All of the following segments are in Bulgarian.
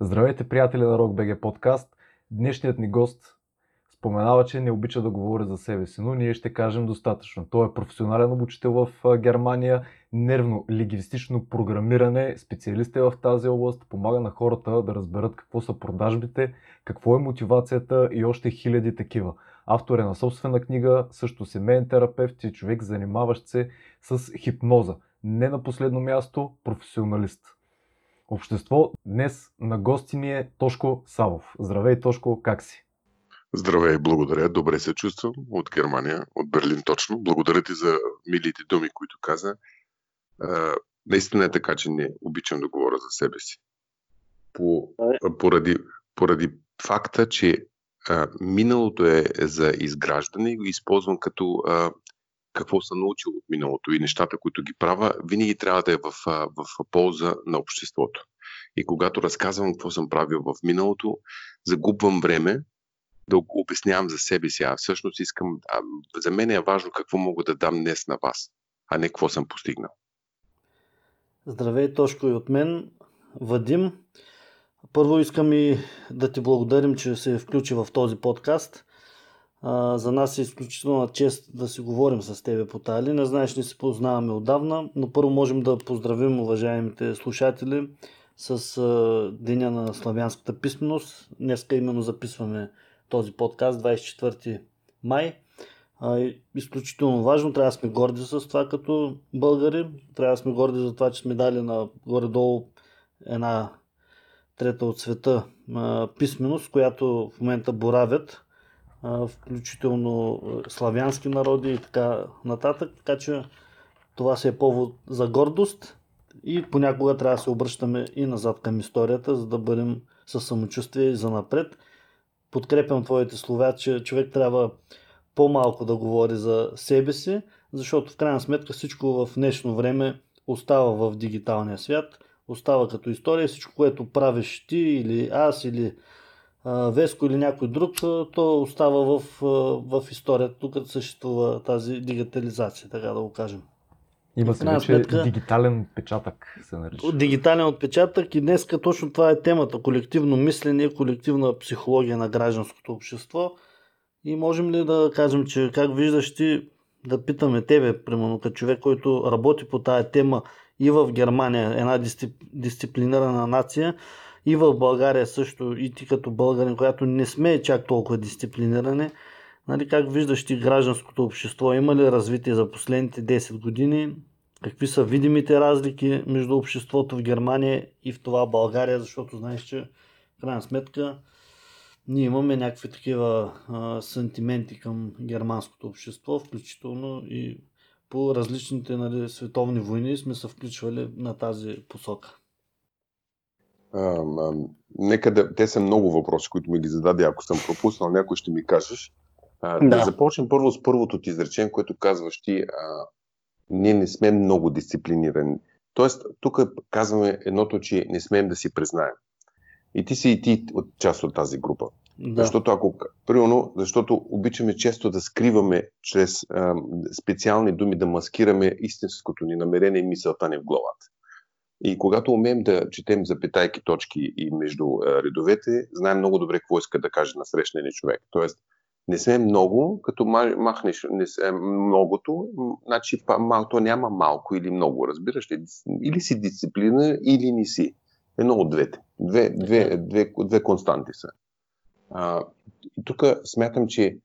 Здравейте, приятели на RockBG подкаст. Днешният ни гост споменава, че не обича да говори за себе си, но ние ще кажем достатъчно. Той е професионален обучител в Германия, нервно лингвистично програмиране, специалист е в тази област, помага на хората да разберат какво са продажбите, какво е мотивацията и още хиляди такива. Автор е на собствена книга, също семейен терапевт и човек, занимаващ се с хипноза. Не на последно място, професионалист. Общество днес на гости ни е Тошко Савов. Здравей, Тошко, как си? Здравей, благодаря. Добре се чувствам от Германия, от Берлин точно. Благодаря ти за милите думи, които каза. А, наистина е така, че не обичам да говоря за себе си. По, поради, поради факта, че а, миналото е за изграждане и го използвам като а, какво съм научил от миналото и нещата, които ги правя, винаги трябва да е в, в, полза на обществото. И когато разказвам какво съм правил в миналото, загубвам време да обяснявам за себе си. А всъщност искам, а, за мен е важно какво мога да дам днес на вас, а не какво съм постигнал. Здравей, Тошко и от мен. Вадим, първо искам и да ти благодарим, че се включи в този подкаст. За нас е изключително чест да си говорим с тебе по тали. Не знаеш, не се познаваме отдавна, но първо можем да поздравим уважаемите слушатели с а, Деня на славянската писменост. Днеска именно записваме този подкаст 24 май. А, изключително важно, трябва да сме горди с това като българи. Трябва да сме горди за това, че сме дали на горе-долу една трета от света а, писменост, която в момента боравят включително славянски народи и така нататък. Така че това си е повод за гордост и понякога трябва да се обръщаме и назад към историята, за да бъдем със самочувствие и за напред. Подкрепям твоите слова, че човек трябва по-малко да говори за себе си, защото в крайна сметка всичко в днешно време остава в дигиталния свят, остава като история, всичко, което правиш ти или аз или Веско или някой друг, то остава в, в историята. Тук съществува тази дигитализация, така да го кажем. Има се вече сметка, дигитален отпечатък се нарича. Дигитален отпечатък и днес точно това е темата. Колективно мислене, колективна психология на гражданското общество. И можем ли да кажем, че как виждаш ти, да питаме тебе, примерно, като човек, който работи по тая тема и в Германия, една дисциплинирана нация, и в България също, и ти като българин, която не сме чак толкова дисциплинирани, нали, как виждаш ти гражданското общество? Има ли развитие за последните 10 години? Какви са видимите разлики между обществото в Германия и в това България? Защото знаеш, че в крайна сметка ние имаме някакви такива а, сантименти към германското общество, включително и по различните нали, световни войни сме се включвали на тази посока. А, а, нека да, те са много въпроси, които ми ги зададе, ако съм пропуснал, някой ще ми кажеш. А, да. да започнем първо с първото ти изречение, което казваш ти, а, ние не сме много дисциплинирани. Тоест, тук казваме едното, че не смеем да си признаем. И ти си и ти от част от тази група. Да. Защото ако, примерно, защото обичаме често да скриваме чрез а, специални думи, да маскираме истинското ни намерение и мисълта ни в главата. И когато умеем да четем запитайки точки и между редовете, знаем много добре какво иска да каже на срещния човек. Тоест, не сме много, като махнеш не сме многото, значи то няма малко или много, разбираш ли? Или си дисциплина, или не си. Едно от двете. Две, две, две, две константи са. А, тук смятам, че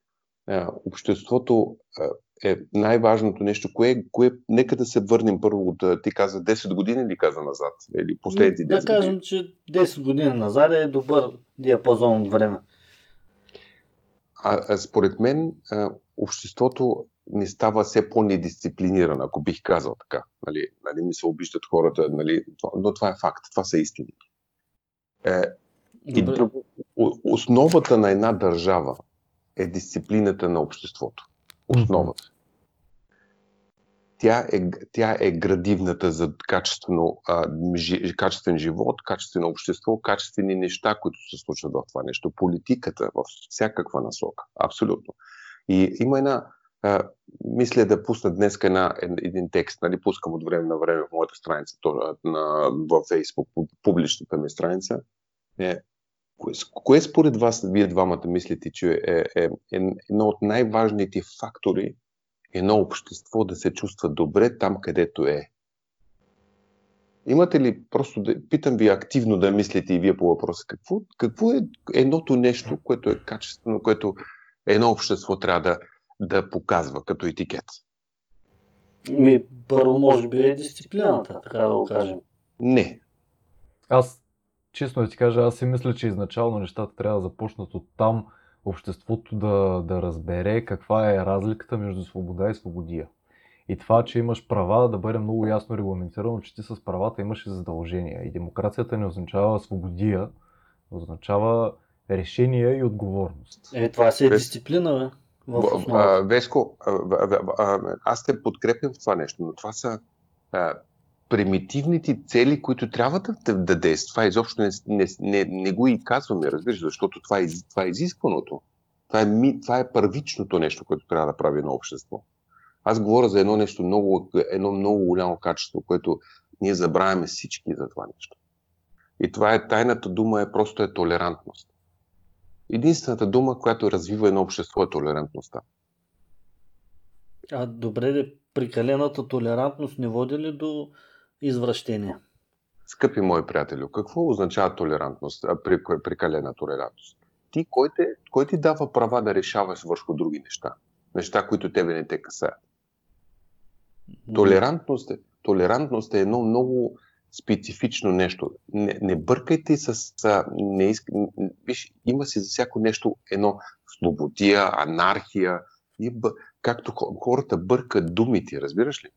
а, обществото а, е най-важното нещо. Кое, кое, нека да се върнем първо да ти каза 10 години или каза назад? Или последните 10 Да кажем, че 10 години назад е добър диапазон от време. А, а според мен а, обществото не става все по-недисциплинирано, ако бих казал така. Нали, нали, не се обиждат хората, нали, но това е факт, това са истини. Е, и основата на една държава е дисциплината на обществото. Основата тя е, тя е градивната за качествено, а, жи, качествен живот, качествено общество, качествени неща, които се случват в това нещо. Политиката в всякаква насока. Абсолютно. И има една, а, мисля да пусна днес една, един текст, нали, пускам от време на време в моята страница, то, на, в Facebook, публичната ми страница. е, кое, кое според вас, вие двамата мислите, че е, е, е едно от най-важните фактори едно общество да се чувства добре там, където е? Имате ли, просто да, питам ви активно да мислите и вие по въпроса, какво, какво е едното нещо, което е качествено, което едно общество трябва да, да показва като етикет? Ми, първо, може би е дисциплината, така да го кажем. Не. Аз, честно да ти кажа, аз си мисля, че изначално нещата трябва да започнат от там, обществото да, да разбере каква е разликата между свобода и свободия. И това, че имаш права, да бъде много ясно регламентирано, че ти с правата имаш и задължения. И демокрацията не означава свободия, означава решение и отговорност. Е, това си е дисциплина, бе. Веско, аз те подкрепям в това нещо, но това са а, примитивните цели, които трябва да, да действа. Това изобщо не, не, не, не го и казваме, разбираш, защото това е, това е изискваното. Това е, това е първичното нещо, което трябва да прави едно общество. Аз говоря за едно нещо много, едно много голямо качество, което ние забравяме всички за това нещо. И това е тайната дума е просто е толерантност. Единствената дума, която развива едно общество е толерантността. А добре, прикалената толерантност не води ли до извращение? Скъпи мои приятели, какво означава толерантност, при, прикалена толерантност? Ти, кой, те, кой ти дава права да решаваш върху други неща? Неща, които тебе не те касаят. Толерантност е, толерантност е едно много специфично нещо. Не, не бъркайте с... Не иск... Виж, има си за всяко нещо едно слободия, анархия. И. Както хората бъркат думите, разбираш ли?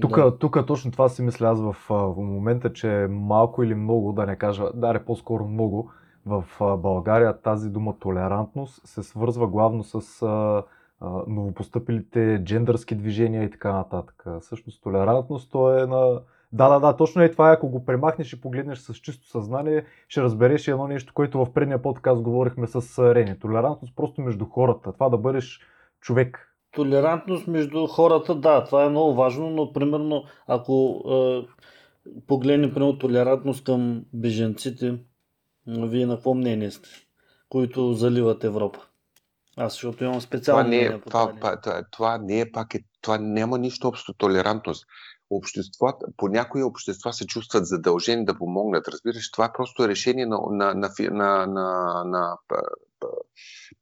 Тук, да. тук точно това си мисля аз в, в момента, че малко или много, да не кажа, да, по-скоро много, в България тази дума толерантност се свързва главно с а, а, новопостъпилите джендърски движения и така нататък. Всъщност толерантност то е на... Да, да, да, точно е това. Ако го премахнеш и погледнеш с чисто съзнание, ще разбереш едно нещо, което в предния подкаст говорихме с Рени. Толерантност просто между хората. Това да бъдеш човек. Толерантност между хората, да, това е много важно, но примерно ако е, погледнем примерно толерантност към беженците, вие на какво мнение сте, които заливат Европа? Аз, защото имам специално. Това не е, това, това, това не е пак, е, това няма нищо общо толерантност. Обществата, по някои общества се чувстват задължени да помогнат. Разбираш, това е просто решение на, на, на, на, на, на,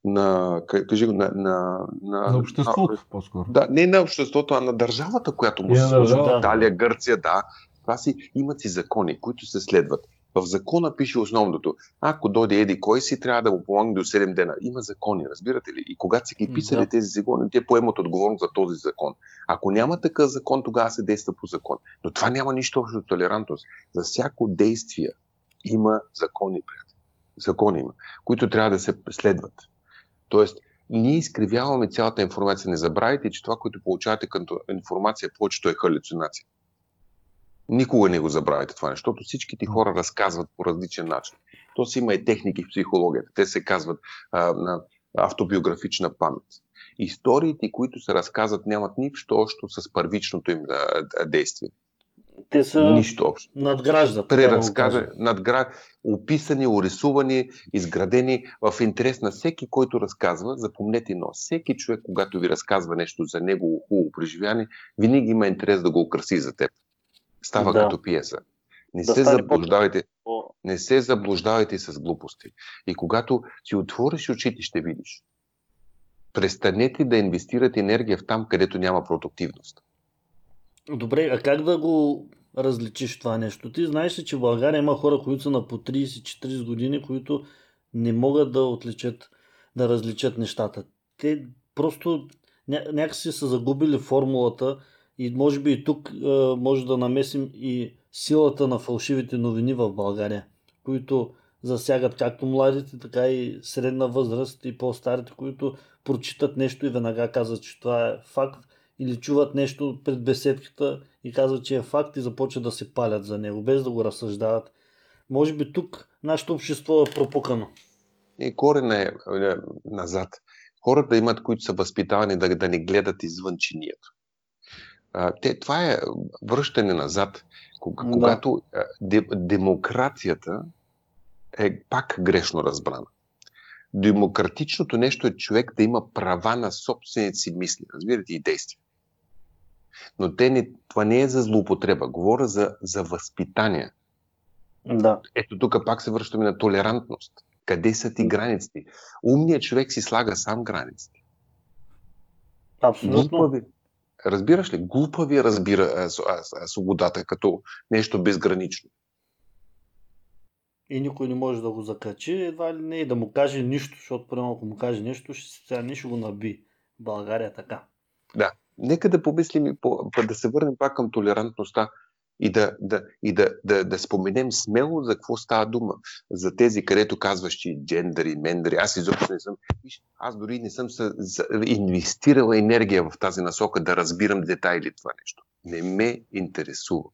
на, кажи го, на, на, на, на обществото, на, по-скоро. Да, не на обществото, а на държавата, която му се служи. Италия, Гърция, да. Това си, имат си закони, които се следват. В закона пише основното. Ако дойде еди кой си, трябва да му помогне до 7 дена. Има закони, разбирате ли? И когато са ги писали да. тези закони, те поемат отговорност за този закон. Ако няма такъв закон, тогава се действа по закон. Но това няма нищо общо толерантност. За всяко действие има закони, приятели. Закони има, които трябва да се следват. Тоест, ние изкривяваме цялата информация. Не забравяйте, че това, което получавате като информация, повечето е халюцинация. Никога не го забравяйте това нещо, защото всичките хора разказват по различен начин. То си има и техники в психологията. Те се казват а, на автобиографична памет. Историите, които се разказват, нямат нищо общо с първичното им да, действие. Те са Нищо общо. надграждат. Преразказа, надград, описани, урисувани, изградени в интерес на всеки, който разказва. Запомнете но всеки човек, когато ви разказва нещо за него хубаво преживяване, винаги има интерес да го украси за теб. Става да. като пиеса. Не да се заблуждавайте. Не се заблуждавайте с глупости. И когато си отвориш очите, ще видиш. Престанете да инвестирате енергия в там, където няма продуктивност. Добре, а как да го различиш това нещо? Ти знаеш ли, че в България има хора, които са на по 30-40 години, които не могат да отличат, да различат нещата. Те просто ня- някакси са загубили формулата и може би и тук а, може да намесим и силата на фалшивите новини в България, които засягат както младите, така и средна възраст и по-старите, които прочитат нещо и веднага казват, че това е факт или чуват нещо пред беседката и казват, че е факт и започват да се палят за него, без да го разсъждават. Може би тук нашето общество е пропукано. И корена е, е назад. Хората имат, които са възпитавани да, да не гледат извън чинието. А, те, това е връщане назад. Когато да. де, демокрацията е пак грешно разбрана. Демократичното нещо е човек да има права на собствените си мисли, разбирате, и действия. Но те не, това не е за злоупотреба. Говоря за, за възпитание. Да. Ето тук пак се връщаме на толерантност. Къде са ти границите? Умният човек си слага сам границите. Абсолютно. Глупави, разбираш ли? Глупави разбира а, а, а, свободата като нещо безгранично. И никой не може да го закачи, едва ли не и да му каже нищо, защото примерно ако му каже нещо, ще, сега не ще го наби. В България е така. Да. Нека да помислим и по, да се върнем пак към толерантността и да, да, и да, да, да споменем смело за какво става дума. За тези, където казваш, че джендъри, мендъри. Аз изобщо не съм. Виж, аз дори не съм се, за, инвестирала енергия в тази насока да разбирам детайли това нещо. Не ме интересува.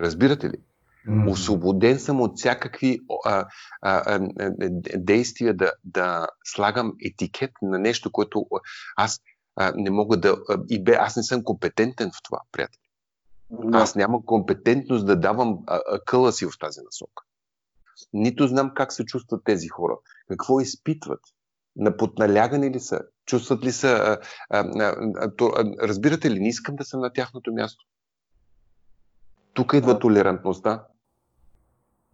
Разбирате ли? Освободен съм от всякакви а, а, а, действия да, да слагам етикет на нещо, което аз а, не мога да. И бе, аз не съм компетентен в това, приятели. Да. Аз нямам компетентност да давам а, а, къла си в тази насока. Нито знам как се чувстват тези хора. Какво изпитват? На подналягани ли са? Чувстват ли са... А, а, а, то, а, разбирате ли, не искам да съм на тяхното място. Тук идва Да. толерантността.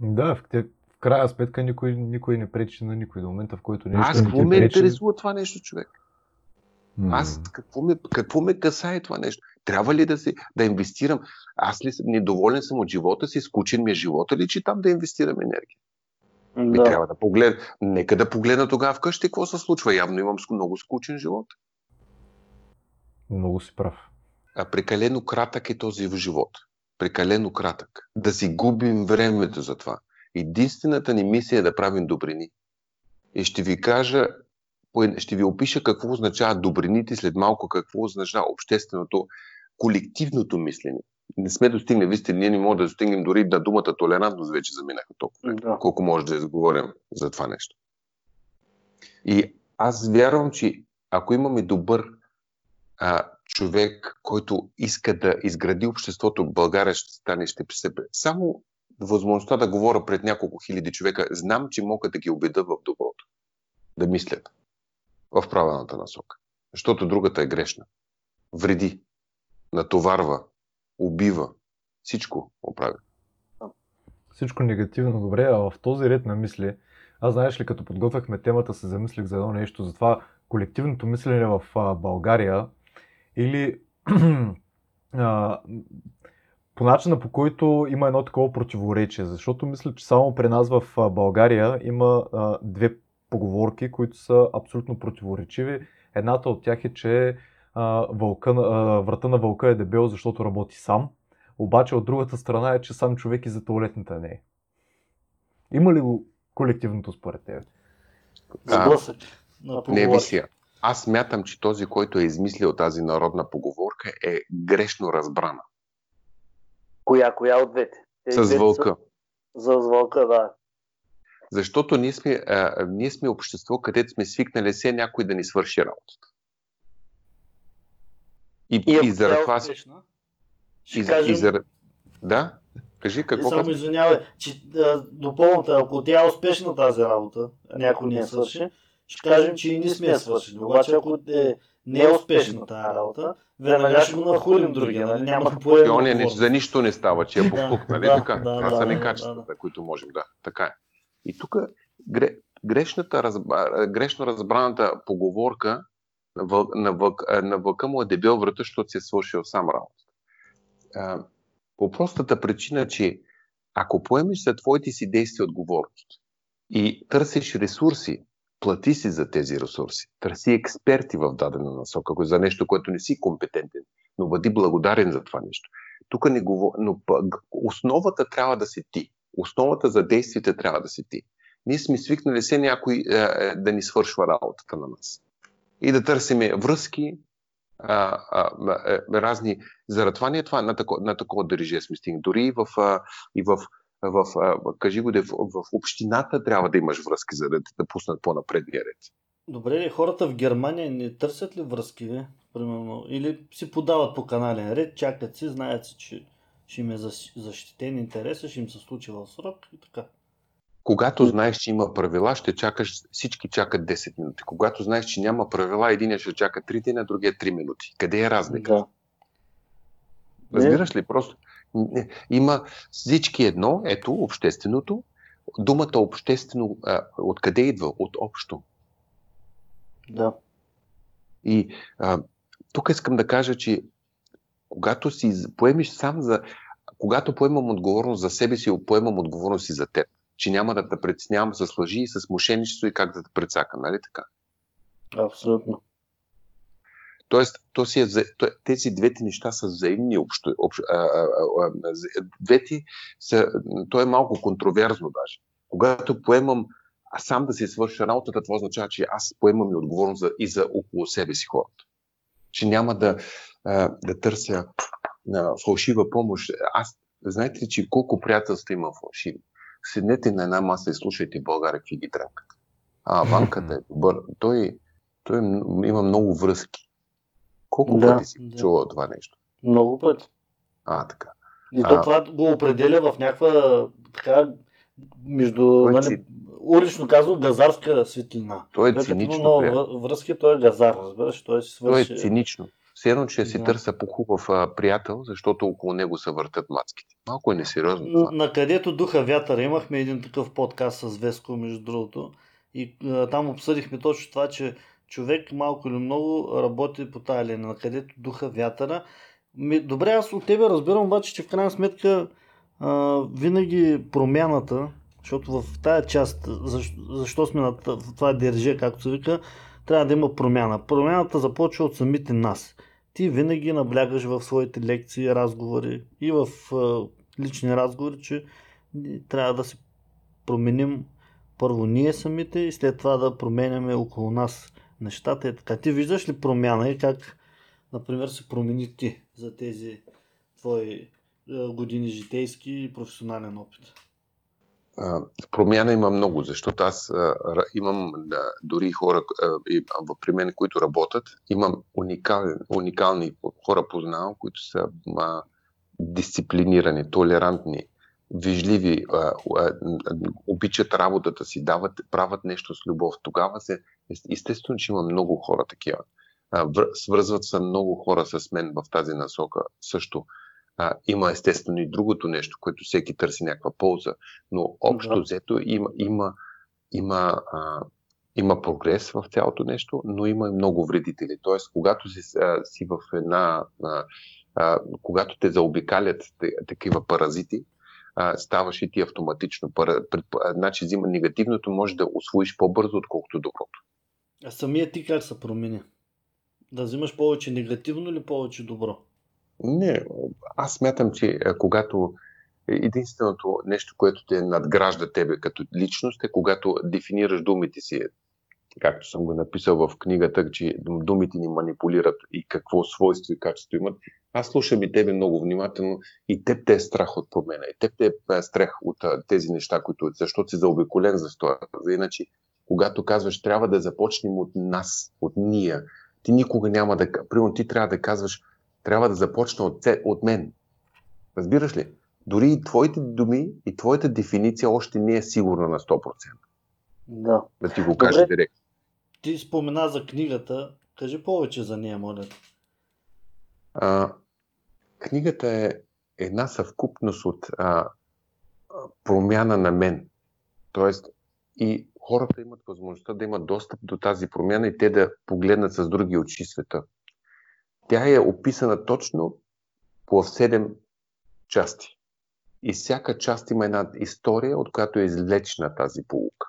Да, в, те, в крайна сметка никой, никой не пречи на никой до момента, в който нещо Аз не какво ме интересува това нещо, човек? Аз какво ме, какво ме касае това нещо? Трябва ли да, се, да инвестирам? Аз ли съм недоволен съм от живота си, скучен ми е живота ли, че там да инвестирам енергия? Ми Да. трябва да погледна. Нека да погледна тогава вкъщи какво се случва. Явно имам много скучен живот. Много си прав. А прекалено кратък е този в живот. Прекалено кратък. Да си губим времето за това. Единствената ни мисия е да правим добрини. И ще ви кажа, ще ви опиша какво означават добрините, след малко какво означава общественото, колективното мислене. Не сме достигнали, вижте, ние не можем да достигнем дори на думата толерантност, вече заминаха толкова. Да. колко може да изговорим за това нещо. И аз вярвам, че ако имаме добър а, човек, който иска да изгради обществото, България ще стане, ще себе. Само възможността да говоря пред няколко хиляди човека, знам, че мога да ги убеда в доброто. Да мислят в правилната насока. Защото другата е грешна. Вреди, натоварва, убива, всичко оправя. Всичко негативно добре, а в този ред на мисли, аз знаеш ли, като подготвяхме темата, се замислих за едно нещо, за това колективното мислене в България или а, по начина по който има едно такова противоречие, защото мисля, че само при нас в България има а, две поговорки, които са абсолютно противоречиви. Едната от тях е, че а, вълка, а, врата на вълка е дебел, защото работи сам. Обаче от другата страна е, че сам човек и за туалетната не е. Има ли го колективното според теб? А, Сблъсък. на Не, вися. Аз смятам, че този, който е измислил тази народна поговорка, е грешно разбрана. Коя, коя от двете? Тези С вълка. са- За вълка, да. Защото ние сме, а, ние сме общество, където сме свикнали все някой да ни свърши работата. И, И, и, заради това... И, кажем, и заради... Да? Кажи какво само казваш? извинявай, че да, допълната, ако тя е успешна тази работа, някой не я свърши, ще кажем, че и ние сме я свършили. Обаче ако е, не е успешна тази работа, веднага ще го нахулим другия, нали? Няма да он е, не, за нищо не става, че е буклук, нали да, така? да, Това да, са да, некачествата, да. които можем да. Така е. И тук гре, грешната, грешно разбраната поговорка на, въл, на, вълка му е дебел врата, защото си е свършил сам работа. По простата причина, че ако поемеш за твоите си действия отговорност и търсиш ресурси, плати си за тези ресурси. Търси експерти в дадена насока, за нещо, което не си компетентен, но бъди благодарен за това нещо. Тук не говоря, но основата трябва да си ти. Основата за действията трябва да си ти. Ние сме свикнали все някой е, е, да ни свършва работата на нас. И да търсиме връзки, а, а, е, разни. Заради това не е това на, тако, на такова държие сме стигнали. Дори и в, а, и в, в, а, кажи го, в, в общината трябва да имаш връзки, за да те да пуснат по-напредния ред. Добре, хората в Германия не търсят ли връзки, бе? Примерно, или си подават по канален ред, чакат си, знаят си, че ще им е защ- защитен интереса, ще им се случи в срок и така. Когато знаеш, че има правила, ще чакаш, всички чакат 10 минути. Когато знаеш, че няма правила, един ще чака 3 дни, а другия 3 минути. Къде е разлика? Да. Разбираш ли? Просто има всички едно, ето, общественото. Думата обществено, а, откъде идва? От общо. Да. И а, тук искам да кажа, че когато си поемиш сам за... Когато поемам отговорност за себе си, поемам отговорност и за теб. Че няма да те притеснявам с лъжи и с мошенничество и как да те прецакам, нали така? Абсолютно. Тоест, то си е, тези двете неща са взаимни. Общо, общ, а, а, а, двете са, то е малко контроверзно даже. Когато поемам а сам да си свърша работата, това означава, че аз поемам и отговорност за, и за около себе си хората. Че няма да, а, да търся а, фалшива помощ. Аз, знаете ли, че колко приятелства има фалшиви? Седнете на една маса и слушайте България какви ги тръмкат. А ванката е добър. Той, той има много връзки. Колко да, пъти си да. чувал това нещо? Много пъти. А, така. И то това го определя в някаква така между, нали, улично казвам, газарска светлина. Той е цинично. Много връзки, той е газар, разбираш, той си свърши... Той е цинично. Все едно, че си да. търся по-хубав а, приятел, защото около него се въртат мацките. Малко е несериозно. Това. На където духа вятър имахме един такъв подкаст с Веско, между другото. И а, там обсъдихме точно това, че човек малко или много работи по тая линия, на където духа вятъра. Добре, аз от тебе разбирам обаче, че в крайна сметка а, винаги промяната, защото в тая част, защо, защо сме на това държе, както се вика, трябва да има промяна. Промяната започва от самите нас. Ти винаги наблягаш в своите лекции, разговори и в лични разговори, че трябва да се променим първо ние самите и след това да променяме около нас нещата. Е така. Ти виждаш ли промяна и как, например, се промени ти за тези твои години житейски и професионален опит? Промяна има много, защото аз а, имам да, дори хора а, а, при мен, които работят, имам уникални, уникални хора познавам, които са а, дисциплинирани, толерантни, вижливи, а, а, обичат работата си, дават, правят нещо с любов. Тогава се, естествено, че има много хора такива. А, свързват се много хора с мен в тази насока също. А, има естествено и другото нещо, което всеки търси някаква полза, но общо да. взето има, има, има, а, има прогрес в цялото нещо, но има и много вредители. Тоест, когато си, а, си в една. А, а, когато те заобикалят такива паразити, а, ставаш и ти автоматично. Пара, пред, значи, взима негативното, може да освоиш по-бързо, отколкото доброто. А самия ти как се промени? Да взимаш повече негативно или повече добро? Не, аз смятам, че когато единственото нещо, което те надгражда тебе като личност е когато дефинираш думите си, както съм го написал в книгата, че думите ни манипулират и какво свойство и качество имат. Аз слушам и тебе много внимателно и теб те е страх от промена. И теб те е страх от тези неща, които, защото си заобиколен за стоя. Иначе, когато казваш, трябва да започнем от нас, от ние, ти никога няма да... Примерно ти трябва да казваш, трябва да започна от, от мен. Разбираш ли? Дори и твоите думи и твоята дефиниция още не е сигурна на 100%. Да. Да ти го кажа директно. Ти спомена за книгата. Кажи повече за нея, моля. А, книгата е една съвкупност от а, промяна на мен. Тоест, и хората имат възможността да имат достъп до тази промяна и те да погледнат с други очи света. Тя е описана точно по 7 части. И всяка част има една история, от която е излечена тази полука.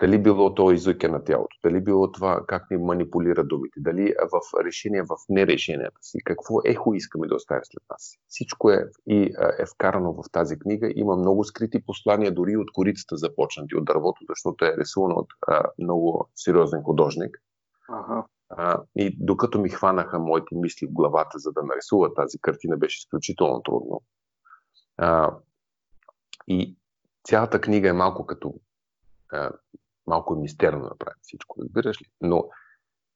Дали било то изуки на тялото, дали било това как ни манипулира думите, дали в решение, в нерешенията си, какво ехо искаме да оставим след нас. Всичко е, и е вкарано в тази книга. Има много скрити послания, дори от корицата започнати, от дървото, защото е рисувано от а, много сериозен художник. Ага. А, и докато ми хванаха моите мисли в главата, за да нарисува тази картина, беше изключително трудно. А, и цялата книга е малко като а, малко е мистерно направи всичко, разбираш ли? Но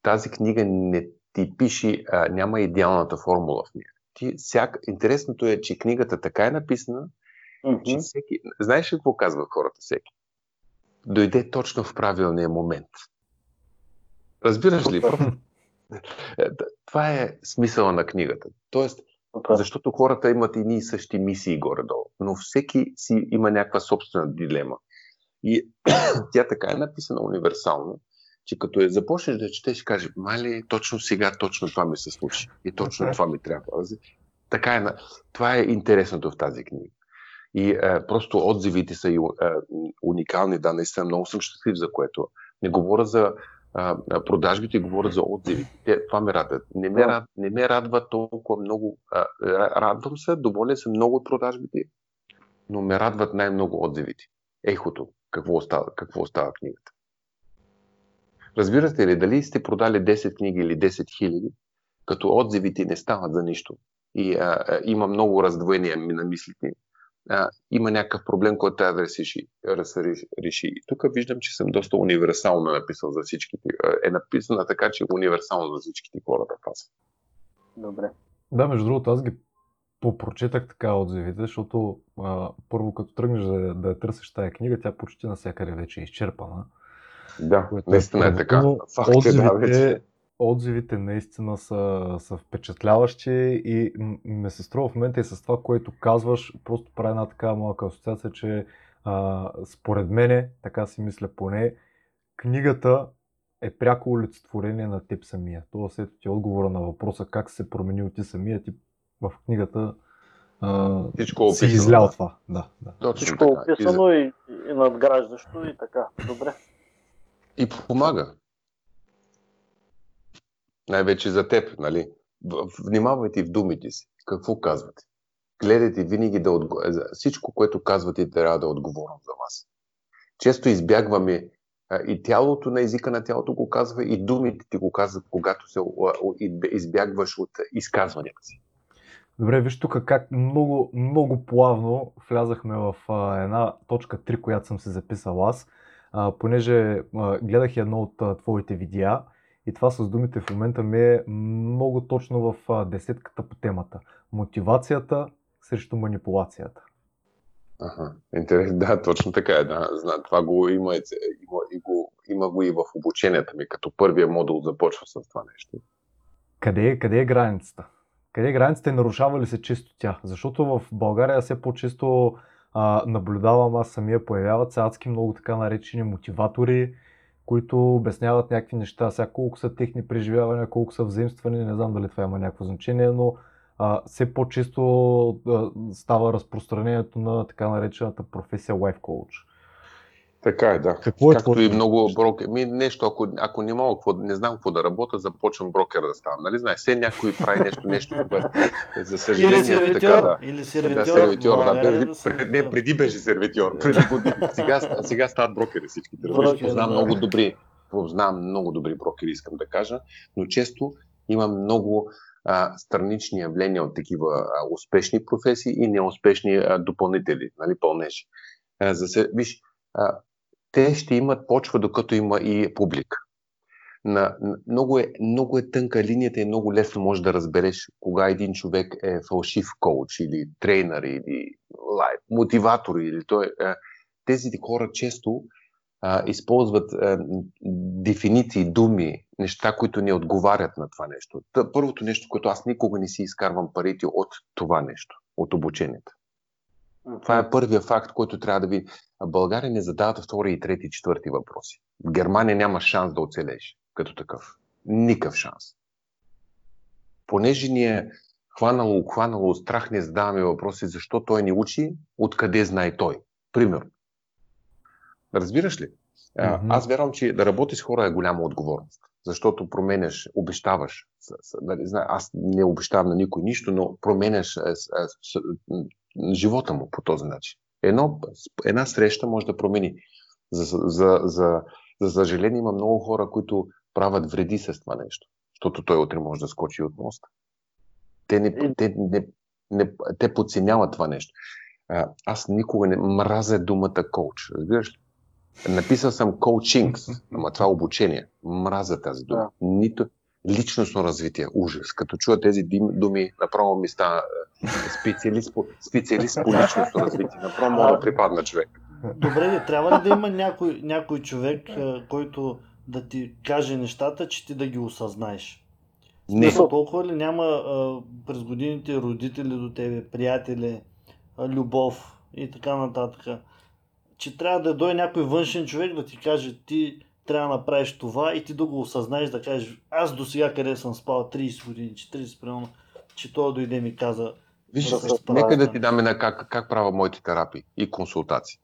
тази книга не ти пише, а, няма идеалната формула в нея. Ти всяк... Интересното е, че книгата така е написана, Mm-hmm. Че всеки... Знаеш ли какво казва хората всеки? Дойде точно в правилния момент. Разбираш ли? Това е смисъла на книгата. Тоест, защото хората имат едни и същи мисии горе-долу, но всеки си има някаква собствена дилема. И тя така е написана универсално, че като я започнеш да четеш, каже, мали, точно сега, точно това ми се случи. И точно това ми трябва. Така е. Това е интересното в тази книга. И е, просто отзивите са и, е, уникални. Да, наистина много съм щастлив за което. Не говоря за а, продажбите, говоря за отзивите. Те, това ме радва. Не ме, рад, не ме радва толкова много. А, радвам се, доволен съм много от продажбите, но ме радват най-много отзивите. Ехото, какво остава, какво остава книгата. Разбирате ли, дали сте продали 10 книги или 10 хиляди, като отзивите не стават за нищо и а, а, има много раздвоения на мислите, а, има някакъв проблем, който трябва да реши. реши. И тук виждам, че съм доста универсално написал за всичките. Е написана така, че е универсално за всичките хора да паса. Добре. Да, между другото, аз ги попрочетах така отзивите, защото а, първо като тръгнеш да, да я търсиш тази книга, тя почти навсякъде вече е изчерпана. Да, наистина е така. Факт отзивите, е, да, вече отзивите наистина са, са впечатляващи и ме се струва в момента и с това, което казваш, просто прави една така малка асоциация, че а, според мене, така си мисля поне, книгата е пряко олицетворение на теб самия. Това след ти е отговора на въпроса как се променил ти самия, ти в книгата а, Всичко си излял това. Да, да. Всичко е описано и, и надграждащо и така. Добре. И помага най-вече за теб, нали? Внимавайте в думите си. Какво казвате? Гледайте винаги да отговорите. Всичко, което казвате, трябва да е отговорно за вас. Често избягваме и тялото на езика на тялото го казва, и думите ти го казват, когато се избягваш от изказванията си. Добре, виж тук как много, много плавно влязахме в една точка 3, която съм се записал аз, понеже гледах едно от твоите видеа и това с думите в момента ми е много точно в десетката по темата. Мотивацията срещу манипулацията. Ага, интересно, да, точно така е. Да. Зна, това го има, има, и го, има го и в обученията ми, като първия модул започва с това нещо. Къде е, къде е границата? Къде е границата и нарушава ли се често тя? Защото в България все по-често а, наблюдавам аз самия, появяват се адски много така наречени мотиватори, които обясняват някакви неща, сега колко са техни преживявания, колко са взаимствани, не знам дали това има някакво значение, но а, все по-често а, става разпространението на така наречената професия life coach. Така е, да. Какво е Както това? и много брокер. Ми, нещо, ако, ако не мога, не знам какво да работя, започвам брокер да ставам. Нали знаеш, все някой прави нещо, нещо, което за съжаление. Или сервитьор, така, да. Или сервитьор. Да, сервитьор да, преди, пред, не, преди беше сервитьор. Преди години. Сега, сега стават брокери всички. Познавам да. много добри, познавам много добри брокери, искам да кажа, но често имам много а, странични явления от такива а, успешни професии и неуспешни а, допълнители, нали, пълнежи. А, за, виж, а, те ще имат почва, докато има и публика. На, много, е, много е тънка линията и много лесно може да разбереш кога един човек е фалшив коуч или тренер или лайф, мотиватор или той. Е, тези хора често а, използват а, дефиниции, думи, неща, които не отговарят на това нещо. Първото нещо, което аз никога не си изкарвам парите от това нещо, от обучението. Това е първия факт, който трябва да ви. България не задава втори и трети и четвърти въпроси. В Германия няма шанс да оцелеш като такъв. Никакъв шанс. Понеже ни е хванало, хванало страх, не задаваме въпроси защо той ни учи, откъде знае той. Примерно. Разбираш ли? Mm-hmm. Аз вярвам, че да работиш с хора е голяма отговорност. Защото променяш, обещаваш. Нали, аз не обещавам на никой нищо, но променяш живота му по този начин. Едно, една среща може да промени. За, за, за, за съжаление има много хора, които правят вреди с това нещо, защото той утре може да скочи от моста. Те, не, те, не, не, те подценяват това нещо. А, аз никога не мразя думата коуч. Разбираш ли? Написал съм коучинг, ама това е обучение. Мразя тази дума. Да. Нито, личностно развитие. Ужас. Като чуя тези думи, направо ми става специалист по, специалист по личностно развитие. Направо мога да припадна човек. Добре, трябва ли да има някой, някой човек, който да ти каже нещата, че ти да ги осъзнаеш? Не. Смисъл, толкова ли няма а, през годините родители до тебе, приятели, а, любов и така нататък, че трябва да дойде някой външен човек да ти каже ти трябва да направиш това и ти да го осъзнаеш, да кажеш аз до сега къде съм спал 30 години, 40 примерно, че той дойде ми каза Виж, да нека да ти даме на как, как правя моите терапии и консултации.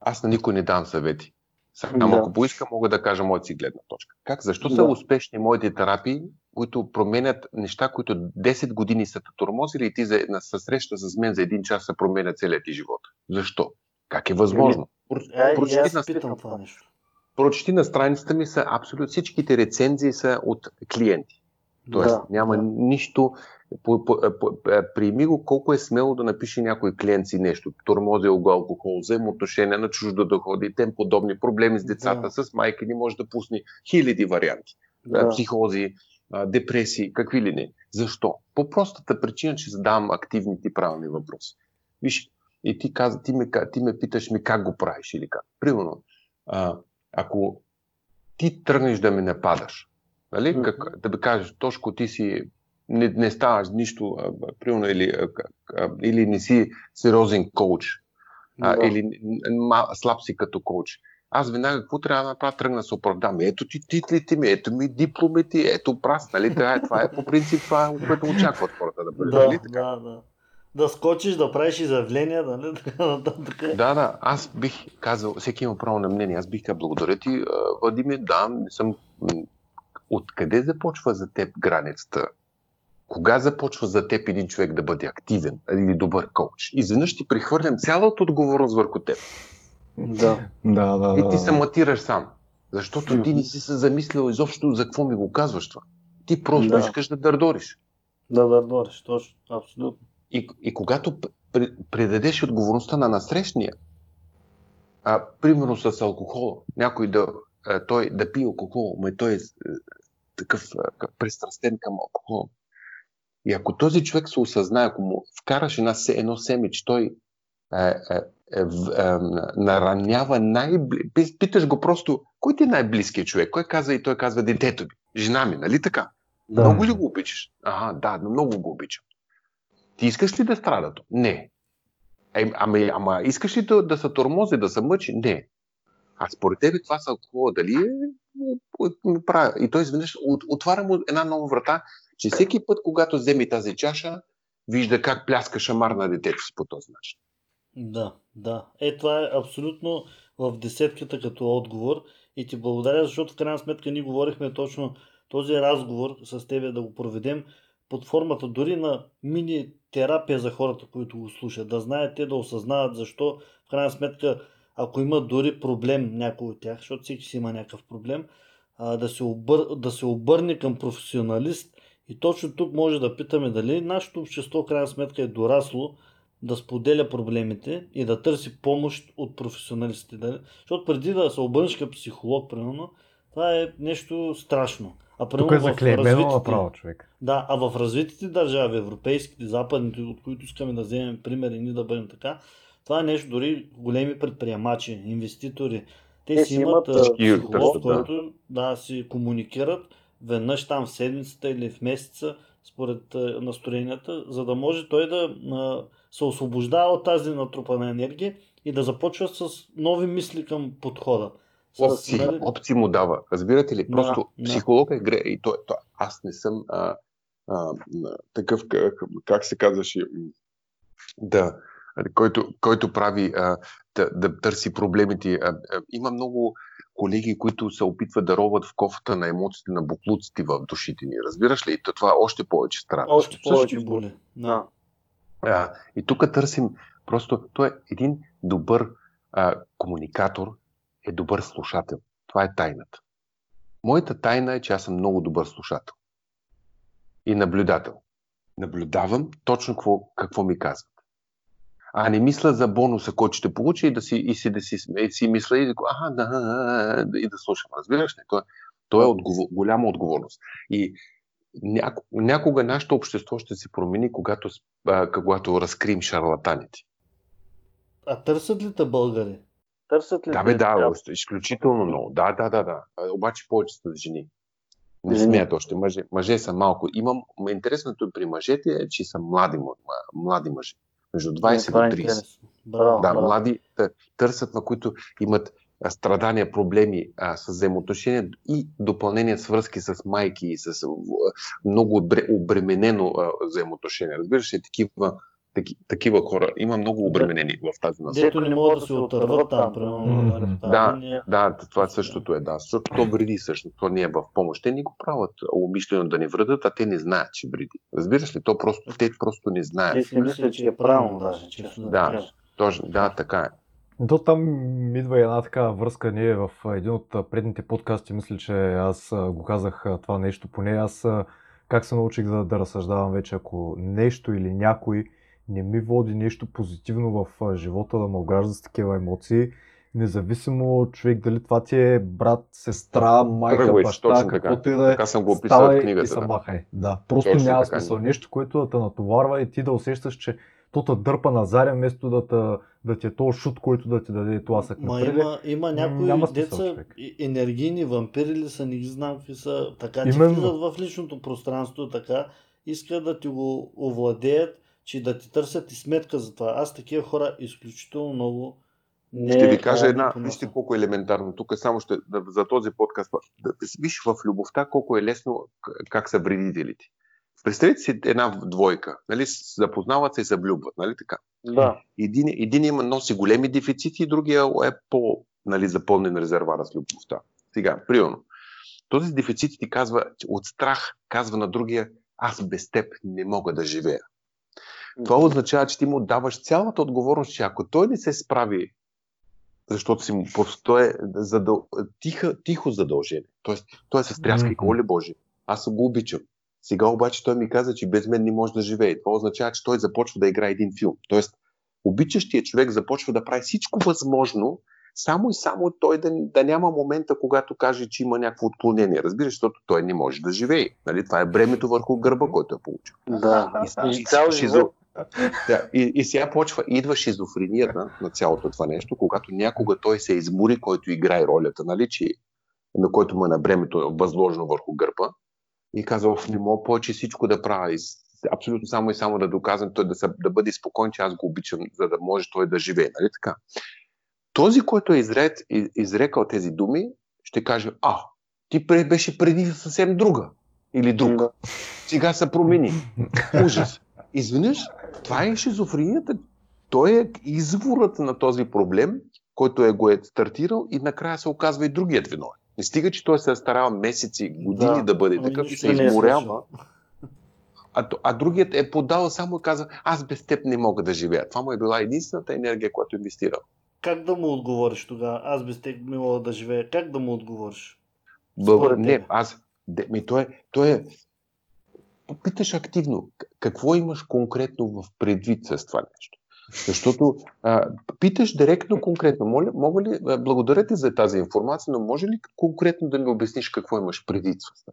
Аз на никой не дам съвети. Само да. ако поиска, мога да кажа моята си гледна точка. Как? Защо да. са успешни моите терапии, които променят неща, които 10 години са те тормозили и ти за, на, среща с мен за един час се променя целият ти живот? Защо? Как е възможно? Е, прочети, на, това нещо. Прочети на страницата ми са абсолютно всичките рецензии са от клиенти. Тоест да, няма да. нищо. По, по, по, приеми го колко е смело да напише някой клиент си нещо. Тормозил го алкохол, взаимоотношения на чуждо доходи, да тем подобни проблеми с децата, да. с майка ни може да пусне хиляди варианти. Да. Психози, депресии, какви ли не. Защо? По простата причина, че задавам активните и правилни въпроси. Виж, и ти, каза, ти, ме, ти ме питаш ми как го правиш или как. Примерно, а, ако ти тръгнеш да ме нападаш, нали? Mm-hmm. Как, да ми кажеш, Тошко, ти си не, не ставаш нищо, а, примерно, или, а, а, или не си сериозен коуч, а, mm-hmm. или ма, слаб си като коуч. Аз веднага какво трябва да направя? Тръгна се оправдам. Ето ти титлите ми, ето ми дипломите, ето прас, нали? Това е, това е по принцип това, което очакват хората да бъде. Да, нали? така? да, да да скочиш, да правиш изявления, да не така Да, да, аз бих казал, всеки има право на мнение, аз бих казал, благодаря ти, Владимир, да, не съм... Откъде започва за теб границата? Кога започва за теб един човек да бъде активен или добър коуч? Изведнъж ти прехвърлям цялата отговорност върху теб. Да. да, да, И ти се матираш сам. Защото ти не си се замислил изобщо за какво ми го казваш това. Ти просто да. искаш да дърдориш. Да дърдориш, точно, абсолютно. И, и когато предадеш отговорността на насрещния, а, примерно с алкохола, някой да, а, той да пие алкохол, но той е такъв а, пристрастен към алкохол. И ако този човек се осъзнае, ако му вкараш една, едно семе, че той е, е, е, е, наранява най Питаш го просто, кой ти е най-близкият човек? Кой казва и той казва детето ми, жена ми, нали така? Да. Много ли го обичаш? Ага, да, много го обичам. Ти искаш ли да страда? Не. Е, ами, ама искаш ли да, да се тормози, да се мъчи? Не. А според тебе това са алкохола дали е правя. И той изведнъж от, отваря му една нова врата, че всеки път, когато вземе тази чаша, вижда как пляска шамар на детето си по този начин. Да, да. Е, това е абсолютно в десетката като отговор и ти благодаря, защото в крайна сметка ние говорихме точно този разговор с тебе да го проведем под формата дори на мини терапия за хората, които го слушат. Да знаят те, да осъзнават защо, в крайна сметка, ако има дори проблем някой от тях, защото всеки си има някакъв проблем, а, да, се обър... да се обърне към професионалист. И точно тук може да питаме дали нашето общество, в крайна сметка, е дорасло да споделя проблемите и да търси помощ от професионалистите. Дали? Защото преди да се обърнеш към психолог, примерно, това е нещо страшно. А Тук е заклеймено направо човек. Да, а в развитите държави, европейските, западните, от които искаме да вземем пример и ние да бъдем така, това е нещо дори големи предприемачи, инвеститори. Те, Те си имат психолог, който да, си комуникират веднъж там в седмицата или в месеца, според настроенията, за да може той да се освобождава от тази натрупана енергия и да започва с нови мисли към подхода. Опции, нали? опции му дава. Разбирате ли? Просто да, психолог е гре. И той, той, аз не съм а, а, такъв, как, как се казваше, да, който, който прави а, да, да търси проблемите. А, а, има много колеги, които се опитват да роват в кофата на емоциите, на буклуците в душите ни. Разбираш ли? И това още повече страда. Още повече боли. Да. А, и тук търсим просто, той е един добър а, комуникатор, е добър слушател. Това е тайната. Моята тайна е, че аз съм много добър слушател. И наблюдател. Наблюдавам точно какво, какво ми казват. А не мисля за бонуса, който ще получа и да си, и си, да си, и си мисля и да, а, да, и да слушам. Разбираш ли? Това, То е отговор, голяма отговорност. И няко, някога нашето общество ще се промени, когато, а, когато разкрием шарлатаните. А търсят ли те българи? Търсят ли Да, бе, да, приятели? изключително много. Да, да, да, да. Обаче повече са жени. Не смеят още. Мъже, мъже са малко. Имам, интересното при мъжете е, че са млади, млади мъже. Между 20 Това е до 30. интересно. Браво. Да, браво. млади тъ- търсят, на които имат страдания, проблеми а, с взаимоотношения и допълнение свръзки с майки и с а, много обре, обременено а, взаимоотношение. Разбираш ли, такива, таки, такива хора. Има много обременени в тази насока. Дето не могат да се отърват там, примерно. На разставания. Да, това същото е, да. Защото то вреди също. То не е в помощ. Те ни го правят умишлено да ни вредят, а те не знаят, че вреди. Разбираш ли? То просто, те просто не Те знаят. си мисля, че е правилно даже. Често да, Да. Точно, да, така е. То там идва една такава връзка. Ние в един от предните подкасти, мисля, че аз го казах това нещо. Поне аз как се научих да, да разсъждавам вече, ако нещо или някой не ми води нещо позитивно в живота, да ме огражда с такива емоции, независимо човек дали това ти е брат, сестра, майка, Тръгвай баща, точно каквото така. и да е, Така съм го описал в ставай и книгата. се Да. махай. Да, просто Точно няма смисъл. Нещо, което да те натоварва и ти да усещаш, че то те дърпа на заря, вместо да, те, да ти е този шут, който да ти даде тласък Ма напред. има, има някои Няма смисъл, деца, човек. и- енергийни вампири ли са, не ги знам какви са, така, Именно. влизат в личното пространство, така, искат да ти го овладеят, че да ти търсят и сметка за това. Аз такива хора изключително много не Ще ви кажа една, вижте колко е елементарно. Тук само ще, за този подкаст, да, виж в любовта колко е лесно как са вредителите. Представете си една двойка, нали, запознават се и се влюбват, нали така? Да. Един, един има, носи големи дефицити, другия е по нали, запълнен резервара с любовта. Сега, примерно, този дефицит ти казва, от страх казва на другия, аз без теб не мога да живея. Това означава, че ти му даваш цялата отговорност, че ако той не се справи, защото си му, просто той е задъл... тиха, тихо задължение. Тоест, той е с тряска и оле Боже, аз го обичам. Сега обаче той ми каза, че без мен не може да живее. Това означава, че той започва да играе един филм. Тоест, обичащият човек започва да прави всичко възможно, само и само той да, да няма момента, когато каже, че има някакво отклонение. Разбираш, защото той не може да живее. Нали? Това е бремето върху гърба, който е получил. Да. И, И цял шизо- живот. Да, и, и сега почва, идва шизофренията на цялото това нещо, когато някога той се измори, който играе ролята, нали, че, на който му е на бремето възложено върху гърба и казва, «Оф, не мога повече всичко да правя. И с- абсолютно само и само да доказвам той да, се, да бъде спокоен, че аз го обичам, за да може той да живее. Нали така? Този, който е изред, из- изрекал тези думи, ще каже, а, ти беше преди съвсем друга или друг. Да. Сега се промени. Ужас. Изведнъж, това е шизофренията. Той е изворът на този проблем, който е го е стартирал и накрая се оказва и другият виновен. Не стига, че той се е старал месеци, години да, Да, бъде такъв и се не е изморява. А, а другият е подал само и каза, аз без теб не мога да живея. Това му е била единствената енергия, която е инвестирал. Как да му отговориш тогава? Аз без теб не мога да живея. Как да му отговориш? Бъл... Не, аз. Де, ми, той, е, той е. Питаш активно, какво имаш конкретно в предвид с това нещо? Защото а, питаш директно, конкретно. Моля, мога ли, а, благодаря ти за тази информация, но може ли конкретно да ми обясниш какво имаш предвид с това?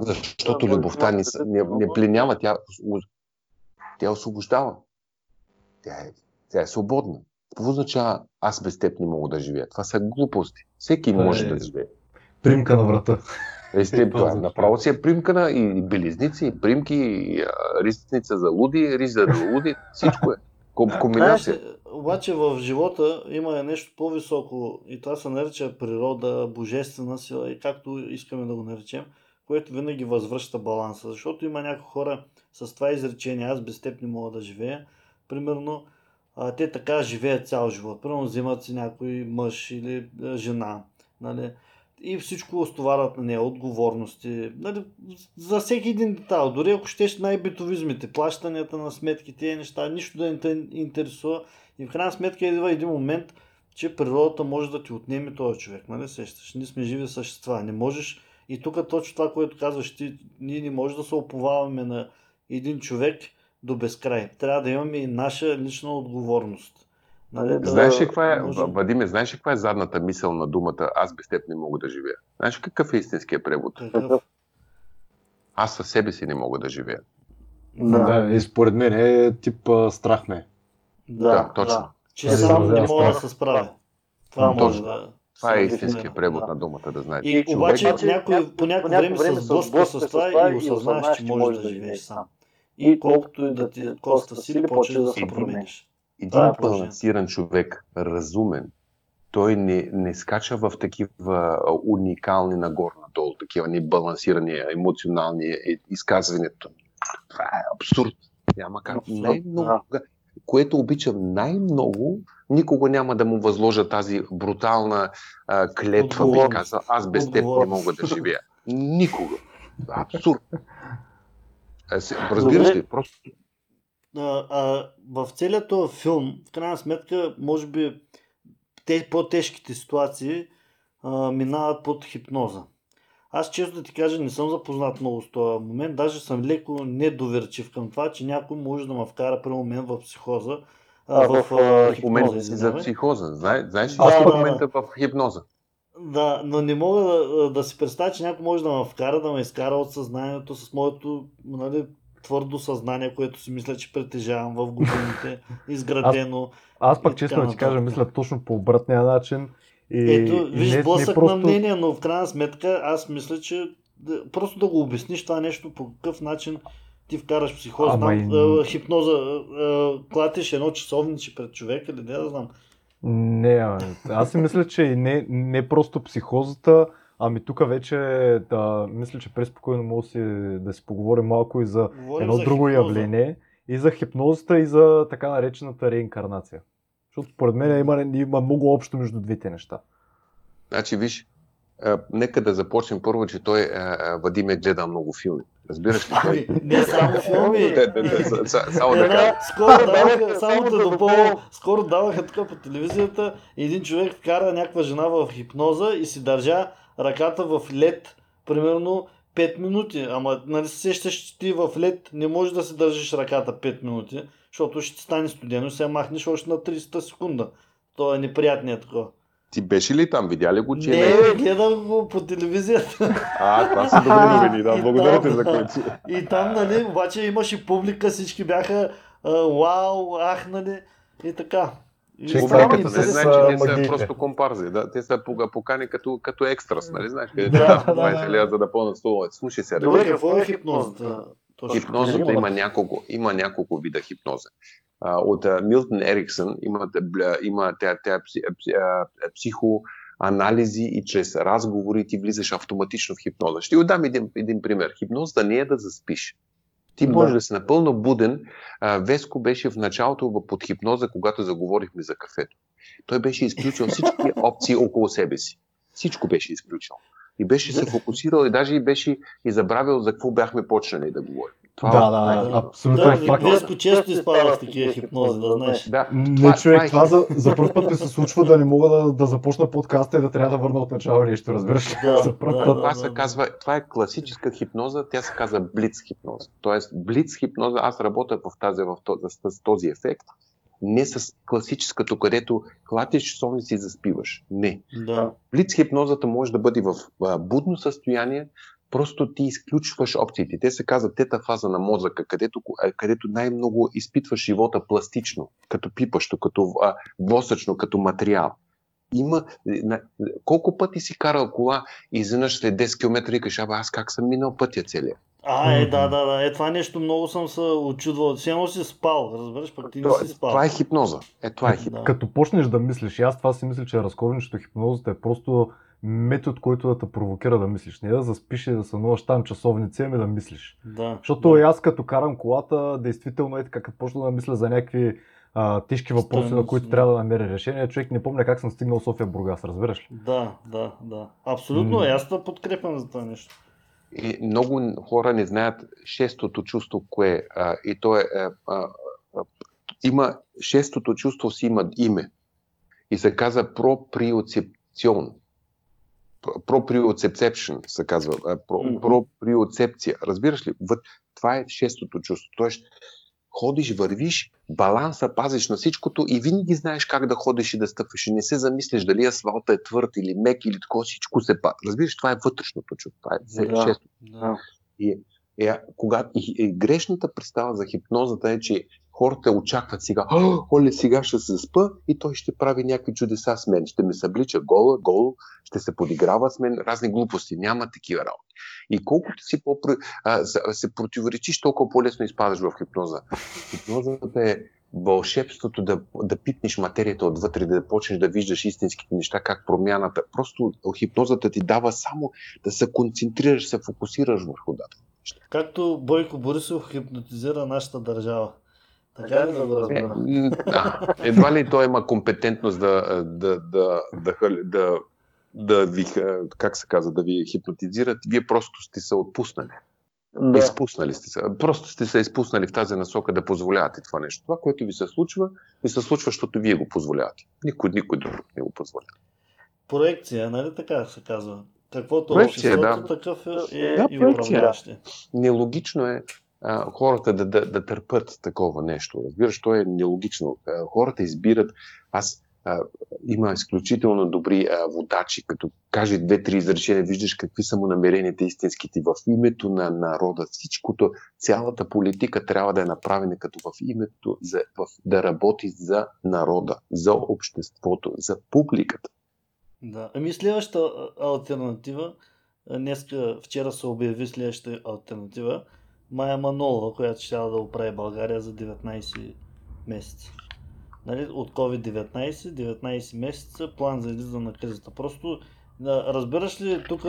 Защото Да, любовта може не, бъде не, пленява, тя, тя освобождава. Тя е, тя е свободна. Какво означава аз без теб не мога да живея? Това са глупости. Всеки може е- да живее. Примка на врата. Естествено, направо си е примкана и белизници, и примки, и а, рисница за луди, рис за луди, всичко е. Ком- комбинация. Знаеш, обаче в живота има нещо по-високо и това се нарича природа, божествена сила и както искаме да го наречем, което винаги възвръща баланса. Защото има някои хора с това изречение, аз без теб не мога да живея, примерно, а, те така живеят цял живот. Примерно взимат си някой мъж или жена, нали? И всичко стоварят на нея, отговорности, нали, за всеки един детайл, дори ако щеш най-битовизмите, плащанията на сметки, тези неща, нищо да не те интересува и в крайна сметка идва един момент, че природата може да ти отнеме този човек, нали сещаш? Ние сме живи същества, не можеш и тук точно това, което казваш ти, ние не можем да се оповаваме на един човек до безкрай. Трябва да имаме и наша лична отговорност. Нали, да, Знаеш ли каква е, може- Вадиме, знаеш ли каква е задната мисъл на думата аз без теб не мога да живея? Знаеш ли какъв е истинският превод? Какъв? Аз със себе си не мога да живея. Да. Да, и според мен е тип а, страх ме. Да, точно. Че Да, сам да, не да, мога да се справя. Това Точно. може да... Това е дефинира. превод Да. на думата, да знаете. И Човек- обаче някой по някакво време се сблъска с това и осъзнаеш, че можеш да живееш сам. И колкото и да ти коста сили, почваш да се промениш. Е Един положението. балансиран човек, разумен, той не, не скача в такива уникални нагоре-надолу, такива небалансирани емоционални е, изказвания. Това е абсурд. Няма как. Абсурд, Най-много, което обичам най-много, никога няма да му възложа тази брутална а, клетва, бих казал. Аз без теб не мога да живея. Никога. Абсурд. Се- Разбираш ли? Просто а, а, в целият този филм, в крайна сметка, може би те по-тежките ситуации а, минават под хипноза. Аз често да ти кажа, не съм запознат много с този момент, даже съм леко недоверчив към това, че някой може да ме вкара при момент в психоза, а, А, в, в, момента си за психоза. Знаеш, знаеш ли Да, да, в момента в хипноза? Да, но не мога да, да си представя, че някой може да ме вкара, да ме изкара от съзнанието с моето нали, твърдо съзнание, което си мисля, че притежавам в годините, изградено. Аз пък И честно да ти кажа, мисля точно по обратния начин. И, Ето, виж, блъсък просто... на мнение, но в крайна сметка аз мисля, че просто да го обясниш това нещо по какъв начин ти вкараш психоза, Ама хипноза, клатиш едно часовниче пред човек или не да знам. Не, аз си мисля, че не, не просто психозата, ами тук вече да, мисля, че преспокойно може да си, да си поговорим малко и за Говорим едно за друго хипноза. явление, и за хипнозата, и за така наречената реинкарнация. Защото според мен има, има много общо между двете неща. Значи, виж, а, нека да започнем първо, че той а, Вадим е гледал много филми. Разбираш ли? Той... Ами, не само филми. Да, да, да, са- са- Само да Една, кажа. скоро даваха, само да допълвам, скоро даваха тук по телевизията, един човек вкара някаква жена в хипноза и си държа ръката в лед, примерно 5 минути. Ама, нали се сещаш, че ти в лед не можеш да си държиш ръката 5 минути, защото ще ти стане студено и се махнеш още на 30 секунда. То е неприятният такова. Ти беше ли там? Видя ли го, че Не, не? бе, гледам го по телевизията. А, това са добри новини, да. Благодаря ти за което. И там, нали, обаче имаше публика, всички бяха а, вау, ахнали и така. И Чек, странно това е Не знаеш, че те са просто компарзи. Да, те са покани като, като екстрас, нали знаеш? Къде Да, да, да, 20 да. лева за да пълнат столовете. Слушай се, Добре, какво е хипнозата? Хипнозата има няколко, има няколко вида хипноза. А, От а, Милтон Ериксън има, има тя, тя, пси- пси- а, психоанализи и чрез разговори ти влизаш автоматично в хипноза. Ще ви дам един, един пример. Хипнозата не е да заспиш. Ти Да. можеш да си напълно буден. Веско беше в началото под хипноза, когато заговорихме за кафето. Той беше изключил всички опции около себе си. Всичко беше изключил. И беше се фокусирал и даже и беше и забравил за какво бяхме почнали да говорим. Това Да, е- да, Да. абсолютно Да, е факт. Веско често изпада в такива хипнози, да знаеш. Да, Не, Това- човек, това е това за, за първ път ми се случва да не мога да, да започна подкаста и да трябва да върна от начало нещо, разбираш ли? Да, за първ да, път. да. Това се казва, това е класическа хипноза, тя се казва блиц хипноза. Тоест, блиц хипноза, аз работя в тази, в този, с този ефект, не с класическото, където клатиш часовници и заспиваш. Не. Да. Блиц хипнозата може да бъде в будно състояние, просто ти изключваш опциите. Те се казват тета фаза на мозъка, където, където най-много изпитваш живота пластично, като пипащо, като а, восъчно, като материал. Има, на, колко пъти си карал кола и изведнъж след 10 км викаш, абе аз как съм минал пътя целия. А, е, да, да, да. Е, това нещо много съм се очудвал. Все едно си спал, разбираш, пък ти не Това, си спал. това е хипноза. Е, това е хипноза. Да. Като почнеш да мислиш, и аз това си мисля, че разковничето хипнозата е просто метод, който да те провокира да мислиш. Не да заспиш и да сънуваш там часовници, ами да мислиш. Да. Защото да. аз като карам колата, действително е така, като почна да мисля за някакви а, тежки въпроси, на Стойност, които да. трябва да намеря решение, човек не помня как съм стигнал София Бургас, разбираш ли? Да, да, да. Абсолютно, и аз те подкрепям за това нещо. И много хора не знаят шестото чувство, кое е. А, и то е. А, а, има, шестото чувство си има име. И се казва проприоцепцион. Проприоцепшн се казва. про-. Проприоцепция. Разбираш ли? Въд- Това е шестото чувство. Тоест, ходиш, вървиш, баланса пазиш на всичкото и винаги знаеш как да ходиш и да стъпваш. И не се замислиш дали асфалта е твърд или мек или такова, всичко се пада. Разбираш, това е вътрешното чувство. Това е Да. шесто. Да. И, и, когато, и, и грешната представа за хипнозата е, че хората очакват сега, «О, оле, сега ще се спа и той ще прави някакви чудеса с мен. Ще ме съблича гола, гол, ще се подиграва с мен, разни глупости. Няма такива работи. И колкото си по се противоречиш, толкова по-лесно изпадаш в хипноза. Хипнозата е вълшебството да, да пипнеш материята отвътре, да почнеш да виждаш истинските неща, как промяната. Просто хипнозата ти дава само да се концентрираш, се фокусираш върху дата. Както Бойко Борисов хипнотизира нашата държава. Така ли да го Е, разбера? да. Едва ли той има компетентност да, да, да, да, хъл- да, да ви, как се казва, да ви хипнотизират. Вие просто сте се отпуснали. Да. Изпуснали сте се. Просто сте се изпуснали в тази насока да позволявате това нещо. Това, което ви се случва, ви се случва, защото вие го позволявате. Никой, никой друг не го позволява. Проекция, нали така се казва? Каквото Проекция, обществото, да. такъв е, е Да, и проекция. управляващи. Нелогично е хората да, да, да търпят такова нещо. Разбираш, то е нелогично. Хората избират. Аз а, има изключително добри а, водачи, като каже две-три изречения, виждаш какви са му намеренията истинските в името на народа. Всичкото, цялата политика трябва да е направена като в името, за, в, да работи за народа, за обществото, за публиката. Да. Ами следващата альтернатива, днеска, вчера се обяви следващата альтернатива, Майя Манолова, която ще да оправи България за 19 месеца. Нали, от COVID-19, 19 месеца, план за излизане на кризата. Просто, да, разбираш ли, тук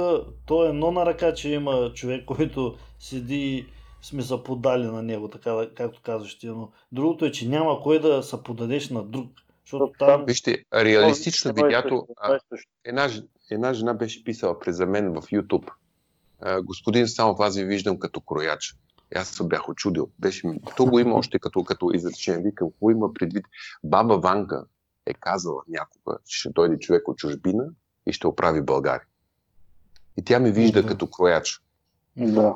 то е едно на ръка, че има човек, който седи и сме се подали на него, така, както казваш ти, но другото е, че няма кой да се подадеш на друг. Защото там... Вижте, реалистично е видято, е една, една жена беше писала през за мен в YouTube. А, господин Самов, аз ви виждам като крояч. Аз се бях очудил. Беше, ми- то го има още като, като изречение. Викам, какво има предвид? Баба Ванка е казала някога, че ще дойде човек от чужбина и ще оправи България. И тя ме вижда Да. като крояч. Да.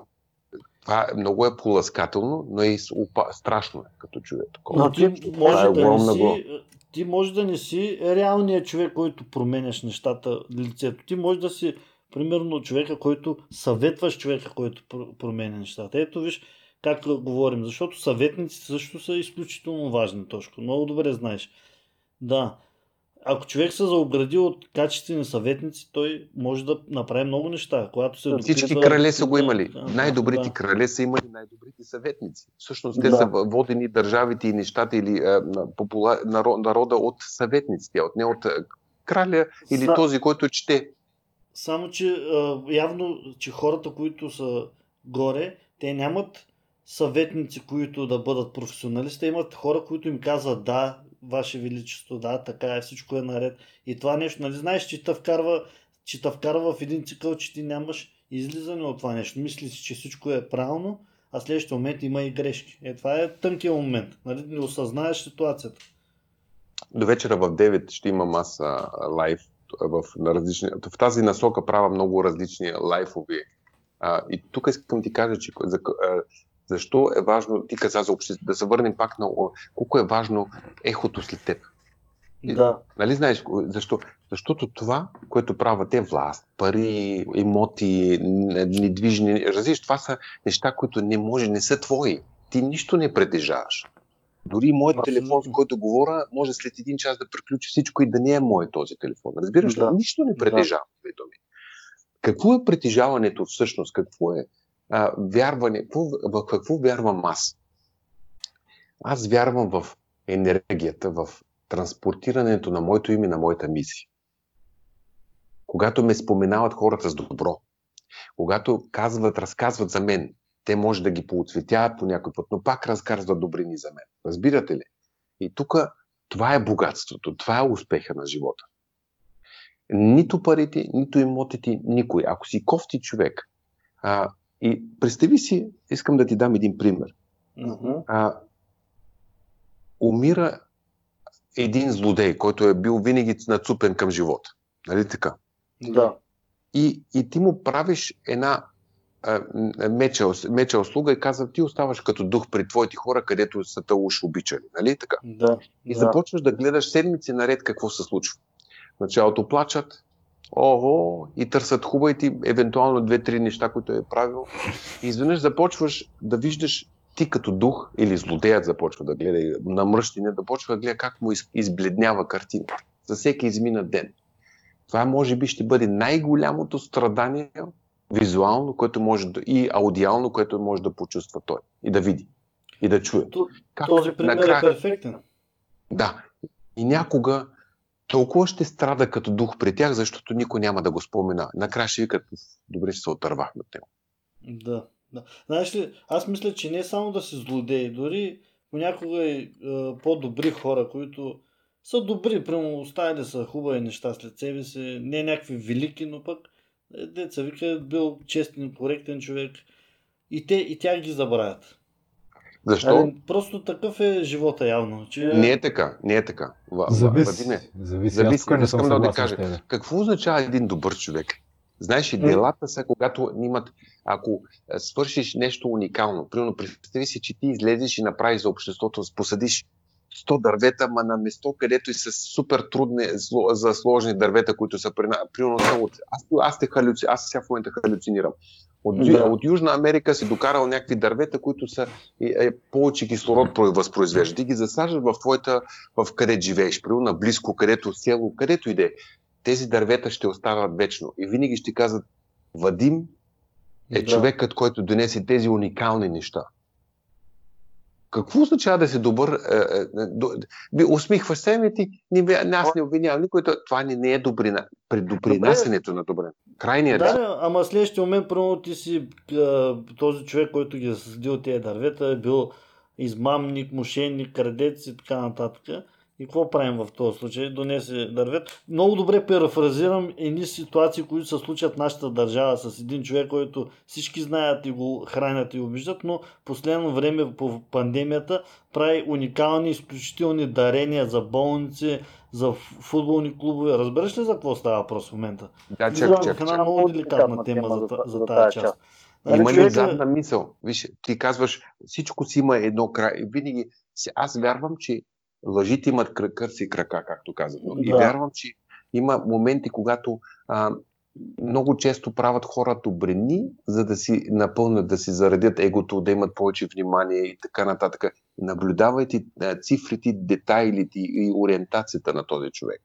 Това е, много е поласкателно, но и опа, страшно е, като чуя такова. Но ти Това може, е да не си, ти може да не си реалният човек, който променяш нещата, лицето. Ти може да си, примерно, човека, който съветваш човека, който пр- променя нещата. Ето виж как говорим, защото съветниците също са изключително важни, Тошко. Много добре знаеш. Да. Ако човек се заобгради от качествени съветници, той може да направи много неща. Когато се Всички допитва- крале са го имали. Да, Най-добрите да. крале са имали най-добрите съветници. Всъщност те Да. са водени държавите и нещата или а, попула... наро- народа от съветниците, от не от краля или Са- този, който чете. Само, че явно, че хората, които са горе, те нямат съветници, които да бъдат професионалисти, имат хора, които им казват да, Ваше Величество, да, така е, всичко е наред. И това нещо, нали знаеш, че те вкарва, че те вкарва в един цикъл, че ти нямаш излизане от това нещо. Мислиш, че всичко е правилно, а следващия момент има и грешки. Е, това е тънкият момент. Нали? Не осъзнаеш ситуацията. До вечера в 9 ще имам аз лайв в, на различни, в тази насока правя много различни лайфови. А, и тук искам ти кажа, че за, а, защо е важно, ти каза за общество, да се върнем пак на колко е важно ехото след теб. Да. Нали знаеш защо? Защото това, което правят е власт, пари, имоти, недвижни, разбираш, това са неща, които не може, не са твои. Ти нищо не притежаваш. Дори моят Абсолютно. телефон, с който говоря, може след един час да приключи всичко и да не е мой този телефон. Разбираш ли? Да. Нищо не притежавам. думи. Какво е притежаването всъщност? Какво е а, вярване? Какво, в какво вярвам аз? Аз вярвам в енергията, в транспортирането на моето име, на моята мисия. Когато ме споменават хората с добро, когато казват, разказват за мен, те може да ги поотцветяват по някой път, но пак разказват добрини за мен. Разбирате ли? И тук това е богатството, това е успеха на живота. Нито парите, нито имотите, никой. Ако си кофти човек, а, и представи си, искам да ти дам един пример. Мгм. А, умира един злодей, който е бил винаги нацупен към живота. Нали така? Да. И, и ти му правиш една меча, меча услуга и казва, ти оставаш като дух при твоите хора, където са те уж обичали. Нали така? Да. И да. започваш да гледаш седмици наред какво се случва. В началото плачат, ого, и търсят хубавите, евентуално две-три неща, които е правил. И изведнъж започваш да виждаш ти като дух, или злодеят започва да гледа, намръщене, да почва да гледа как му из- избледнява картина. За всеки изминат ден. Това може би ще бъде най-голямото страдание визуално, което може да, и аудиално, което може да почувства той и да види и да чуе. Как Този пример накрая- е перфектен. да. И някога толкова ще страда като дух при тях, защото никой няма да го спомена. Накрая ще викат, «Уф, добре, че се отървахме от него. Да, да. Знаеш ли, аз мисля, че не само да си злодеи, дори понякога и е, по-добри хора, които са добри, прямо оставили са хубави неща след себе си, не някакви велики, но пък деца вика, бил честен, коректен човек. И те и тях ги забравят. Защо? Али, просто такъв е живота явно. Че... Не е така, не е така. Зависи. Вадиме, Зависи. зависи, Аз тук не искам да с кажа. какво означава един добър човек? Знаеш, и делата са, когато имат, ако свършиш нещо уникално, примерно представи си, че ти излезеш и направиш за обществото, посадиш 100 дървета, ма на место, където и са супер трудни за сложни дървета, които са при. Примерно от... Аз, аз, те халюци... аз сега в момента халюцинирам. От, Да. от Южна Америка си докарал някакви дървета, които са е, е, повече кислород про- възпроизвеждат. И ги засаждат в твоята, в къде живееш, примерно на близко, където село, където иде. Тези дървета ще остават вечно. И винаги ще казват, Вадим е Да. човекът, който донесе тези уникални неща. Какво означава да си добър? Е, е, е, усмихваш се, ми ти, не, аз не обвинявам никой. то- Това не, не е добрина. При допринасянето на добре. Крайният Да, да, ама следващия момент, примерно ти си а, този човек, който ги е създил тези дървета, е бил измамник, мошенник, крадец и така нататък. И какво правим в този случай? Донесе дървет. Много добре парафразирам едни ситуации, които се случат в нашата държава с един човек, който всички знаят и го хранят и обиждат, но последно време по пандемията прави уникални, изключителни дарения за болници, за футболни клубове. Разбираш ли за какво става въпрос в момента? Да, чакай, в чакай. една много деликатна тема за, за тази част. Значи, Има ли човека- задна мисъл? Виж, ти казваш, всичко си има едно край. Винаги, аз вярвам, че лъжите имат кръ- кърси и крака, както казват. Но И Да. вярвам, че има моменти, когато а, много често правят хора добрини, за да си напълнят, да си заредят егото, да имат повече внимание и така нататък. Наблюдавайте цифрите, детайлите и ориентацията на този човек.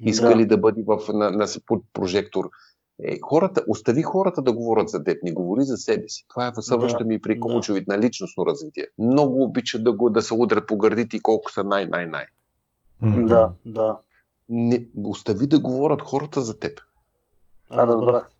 Иска Да. ли да бъде в, на, на, под прожектор? Е, хората, остави хората да говорят за теб, не говори за себе си. Това е съвършено ми при да. коучовите на личностно развитие. Много обичат да, го, да се удрят по гърдите и колко са най-най-най. Да, да. Не, остави да говорят хората за теб. А, разбрах.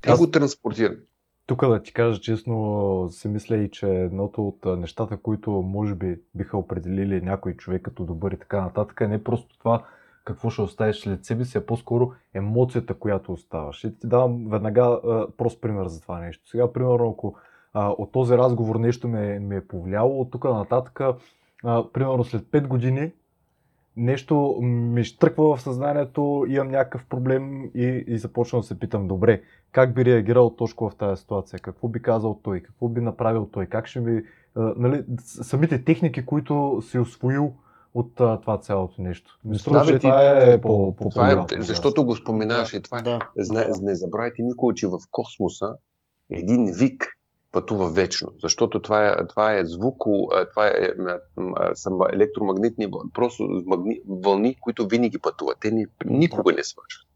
Те Аз- го транспортират. Тук да ти кажа честно, си мисля и, че едното от нещата, които може би биха определили някой човек като добър и така нататък, е не просто това какво ще оставиш след себе си, а по-скоро емоцията, която оставаш. И ти давам веднага а, прост пример за това нещо. Сега, примерно, ако а, от този разговор нещо ме, ме е повлияло, от тук нататък, а, примерно след 5 години, нещо ми штръква в съзнанието, имам някакъв проблем и, и започвам да се питам, добре, как би реагирал Тошко в тази ситуация, какво би казал той, какво би направил той, как ще ми... А, нали, самите техники, които си освоил от а, това цялото нещо. Ми струва, Да, че това е по, по Това е, защото го споменаваш и това е. Да. Зна, не забравяйте никога, че в космоса един вик пътува вечно, защото това е, това е звуко, това е са електромагнитни просто магни, вълни, които винаги пътуват. Те ни, никога не свършват.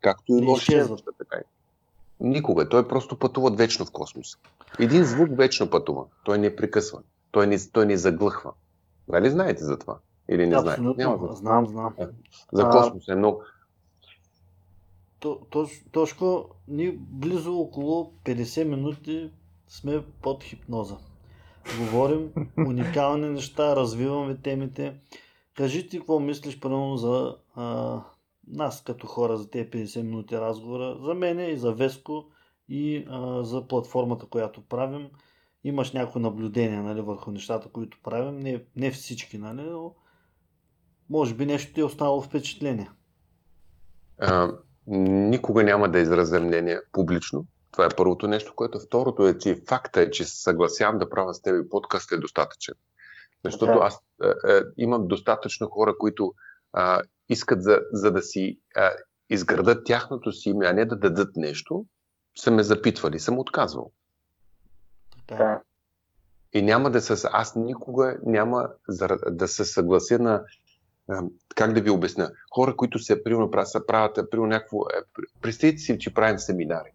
Както и неща, така. Никога. Той просто пътуват вечно в космоса. Един звук вечно пътува. Той не прекъсва. Той не, той не заглъхва. Нали знаете за това? Или не? Няма Абсолютно. значение. Знам, знам. За А, космоса е много. То- Тош, Тошко, ние близо около 50 минути сме под хипноза. Говорим уникални неща, развиваме темите. Кажи ти какво мислиш, примерно, за а, нас като хора, за тези 50 минути разговора, за мене и за Веско и а, за платформата, която правим. Имаш някои наблюдения нали, върху нещата, които правим. Не, не всички, нали, но може би нещо ти е останало впечатление. А, никога няма да изразя мнение публично, Това е първото нещо, което второто е, че факта е, че се съгласявам да правя с теб подкаст е достатъчен. Защото Да. аз е, е, имам достатъчно хора, които а, искат за, за да си а, изградат тяхното си име, а не да дадат нещо, са ме запитвали, съм отказвал. Да. И няма да се... Аз никога няма да се съглася на... Как да ви обясня? Хора, които се примерно, са правят примерно, някакво... е, пр- Представете си, че правим семинари.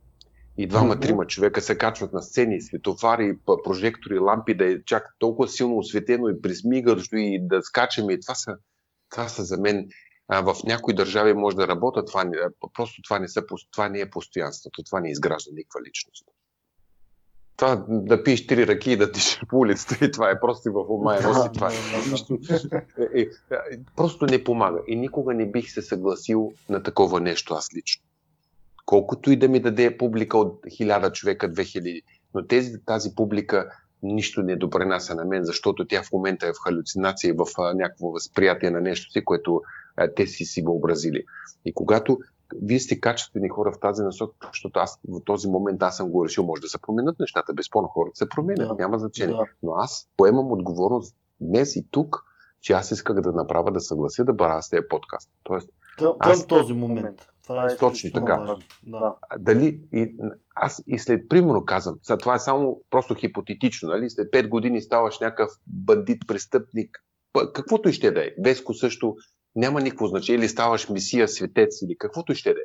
И двама-трима човека се качват на сцени, светофари, прожектори, лампи, да е чак толкова силно осветено и присмигащо и да скачаме. И това са, това са за мен а, в някои държави може да работят, това, не- просто това не, са, това не е постоянството, това не изгражда никаква личност. Това да пиеш три ръки и да тишеш по улицата и това е просто и в ума е това. е. Е, е, е, просто не помага. И никога не бих се съгласил на такова нещо аз лично. Колкото и да ми даде публика от хиляда човека, 2000, но тези, тази публика нищо не допринася на мен, защото тя в момента е в халюцинация и в някакво възприятие на нещо си, което те си си въобразили. И когато вие сте качествени хора в тази насока, защото аз в този момент аз съм го решил, може да се променят нещата, безспорно хората се променят, Да. няма значение. Да. Но аз поемам отговорност днес и тук, че аз исках да направя да съглася да баря с тези подкаст. Тоест, Към, Аз- към този момент. Това е Точно така. важно. Да. Дали и, аз и след, примерно казвам, това е само просто хипотетично, нали? след 5 години ставаш някакъв бандит, престъпник, каквото и ще да е. Веско също няма никакво значение, или ставаш мисия, светец, или каквото и ще да е.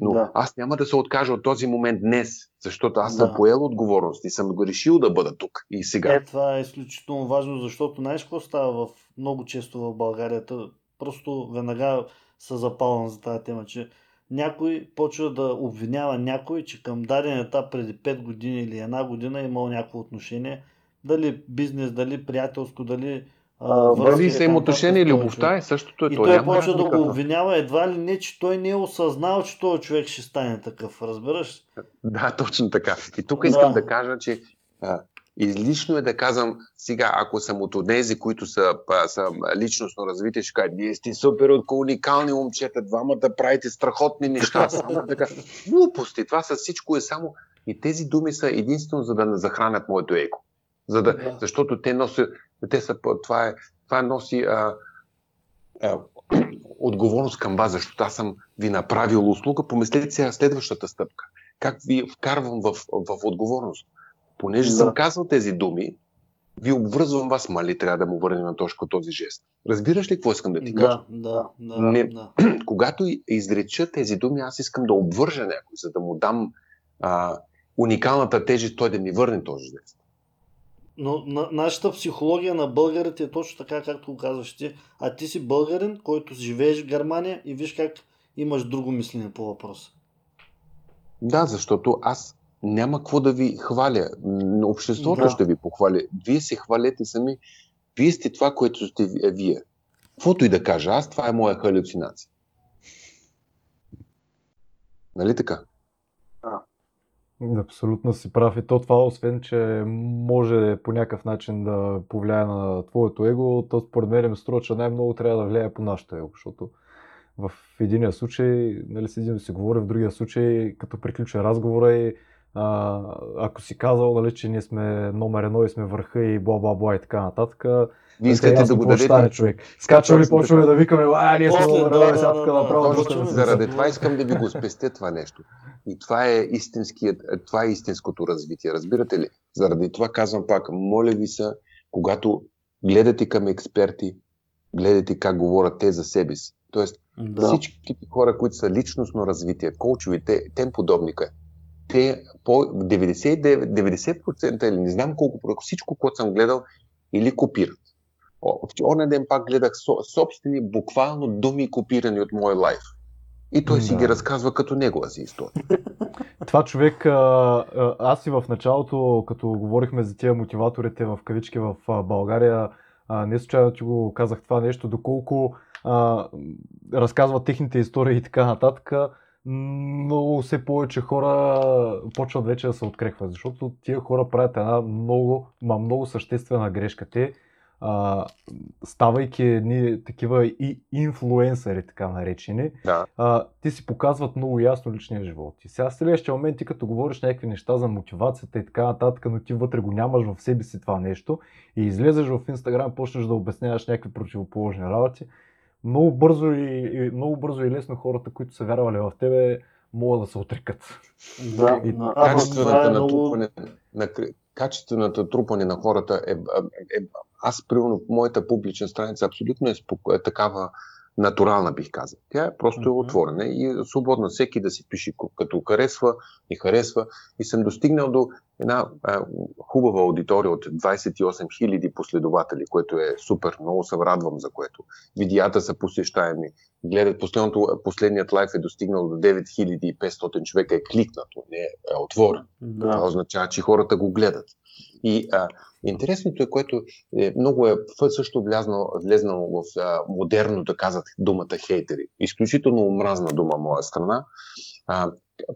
Но Да. аз няма да се откажа от този момент днес, защото аз съм Да. поел отговорност и съм го решил да бъда тук и сега. Е, това е изключително важно, защото знаеш какво става в, много често в България? Та, просто веднага се запалвам за тази тема, че някой почва да обвинява някой, че към даден етап преди 5 години или една година е имал някакво отношение, дали бизнес, дали приятелско, дали Дали и са любовта е същото. И то той няма почва да го обвинява едва ли не, че той не е осъзнал, че този човек ще стане такъв. Разбираш? Да, точно така. И тук Да. искам да кажа, че а, излишно е да казвам сега, ако съм от тези, които са, па, са личностно развити, ще кажа, вие сте супер от уникални момчета, двамата правите страхотни неща. Само така. Глупости, това с всичко е само... И тези думи са единствено за да не захранят моето еко. За да, Да. Защото те носят... Те са, това, е, това носи а, а, отговорност към вас, защото аз съм ви направил услуга. Помислете сега следващата стъпка как ви вкарвам в, в отговорност. Понеже Да. съм казал тези думи, ви обвързвам вас, мали трябва да му върнем на точка този жест. Разбираш ли какво искам да ти кажа? Да, да, да, Не. да. Когато изреча тези думи, аз искам да обвържа някой, за да му дам а, уникалната тежест, той да ми върне този жест. Но на, нашата психология на българите е точно така, както го казваш ти. А ти си българин, който живееш в Германия и виж как имаш друго мислене по въпроса. Да, защото аз няма какво да ви хваля. Обществото Да. ще ви похвали. Вие се хвалете сами. Вие сте това, което сте е вие. Каквото и да кажа аз, това е моя халюцинация. Нали така? Абсолютно си прав. И то това, освен че може по някакъв начин да повлияе на твоето его, то според мен ми струва, че най-много трябва да влияе по нашето его, защото в единия случай, нали, седим да си говори, в другия случай, като приключи разговора и а, ако си казал, нали, че ние сме номер едно и сме върха и бла бла бла и така нататък, Вие искате да го дадете. човек. Скачваме и почваме да викаме, а, ние сме да, да, сега тук направо точно, Заради това искам да ви го спестя това нещо. И това е, това е истинското развитие. Разбирате ли? Заради това казвам пак, моля ви се, когато гледате към експерти, гледайте как говорят те за себе си. Тоест, Да. всичките хора, които са личностно развитие, коучови, те, тем подобника, те по 99, 90% или не знам колко, всичко, което съм гледал, или копират. О, В оня ден пак гледах со, собствени, буквално думи копирани от мой лайф. И той си Да. ги разказва като негова си история. Това човек, аз и в началото, като говорихме за тия мотиваторите в кавички в България, не случайно ти го казах това нещо, доколко а, разказват техните истории и така нататък, много все повече хора почват вече да се открехват, защото тия хора правят една много, ма много съществена грешка. Те а, ставайки едни такива и инфлуенсъри, така наречени, Да. а, ти си показват много ясно личния живот. И сега в следващия момент ти като говориш някакви неща за мотивацията и така нататък, но ти вътре го нямаш в себе си това нещо и излезеш в Инстаграм, почнеш да обясняваш някакви противоположни работи, много бързо и, и много бързо и лесно хората, които са вярвали в тебе, могат да се отрекат. Да, И на- а, това качественото е много... натрупване, на, качественото натрупване на хората е, е, е аз, примерно, моята публична страница абсолютно е, споко, е такава натурална, бих казал. Тя е просто е Мгм. отворена и е свободна всеки да си пише като харесва и харесва. И съм достигнал до една а, хубава аудитория от 28 000 последователи, което е супер. Много се радвам за което. Видеята са посещаеми. Гледат, последното, последният лайф е достигнал до 9500 човека, е кликнато, не е отворен. Това Да. означава, че хората го гледат. И а, интересното е, което е, много е също влезнало, влезнало в а, модерно, да казат думата хейтери. Изключително омразна дума моя страна. А,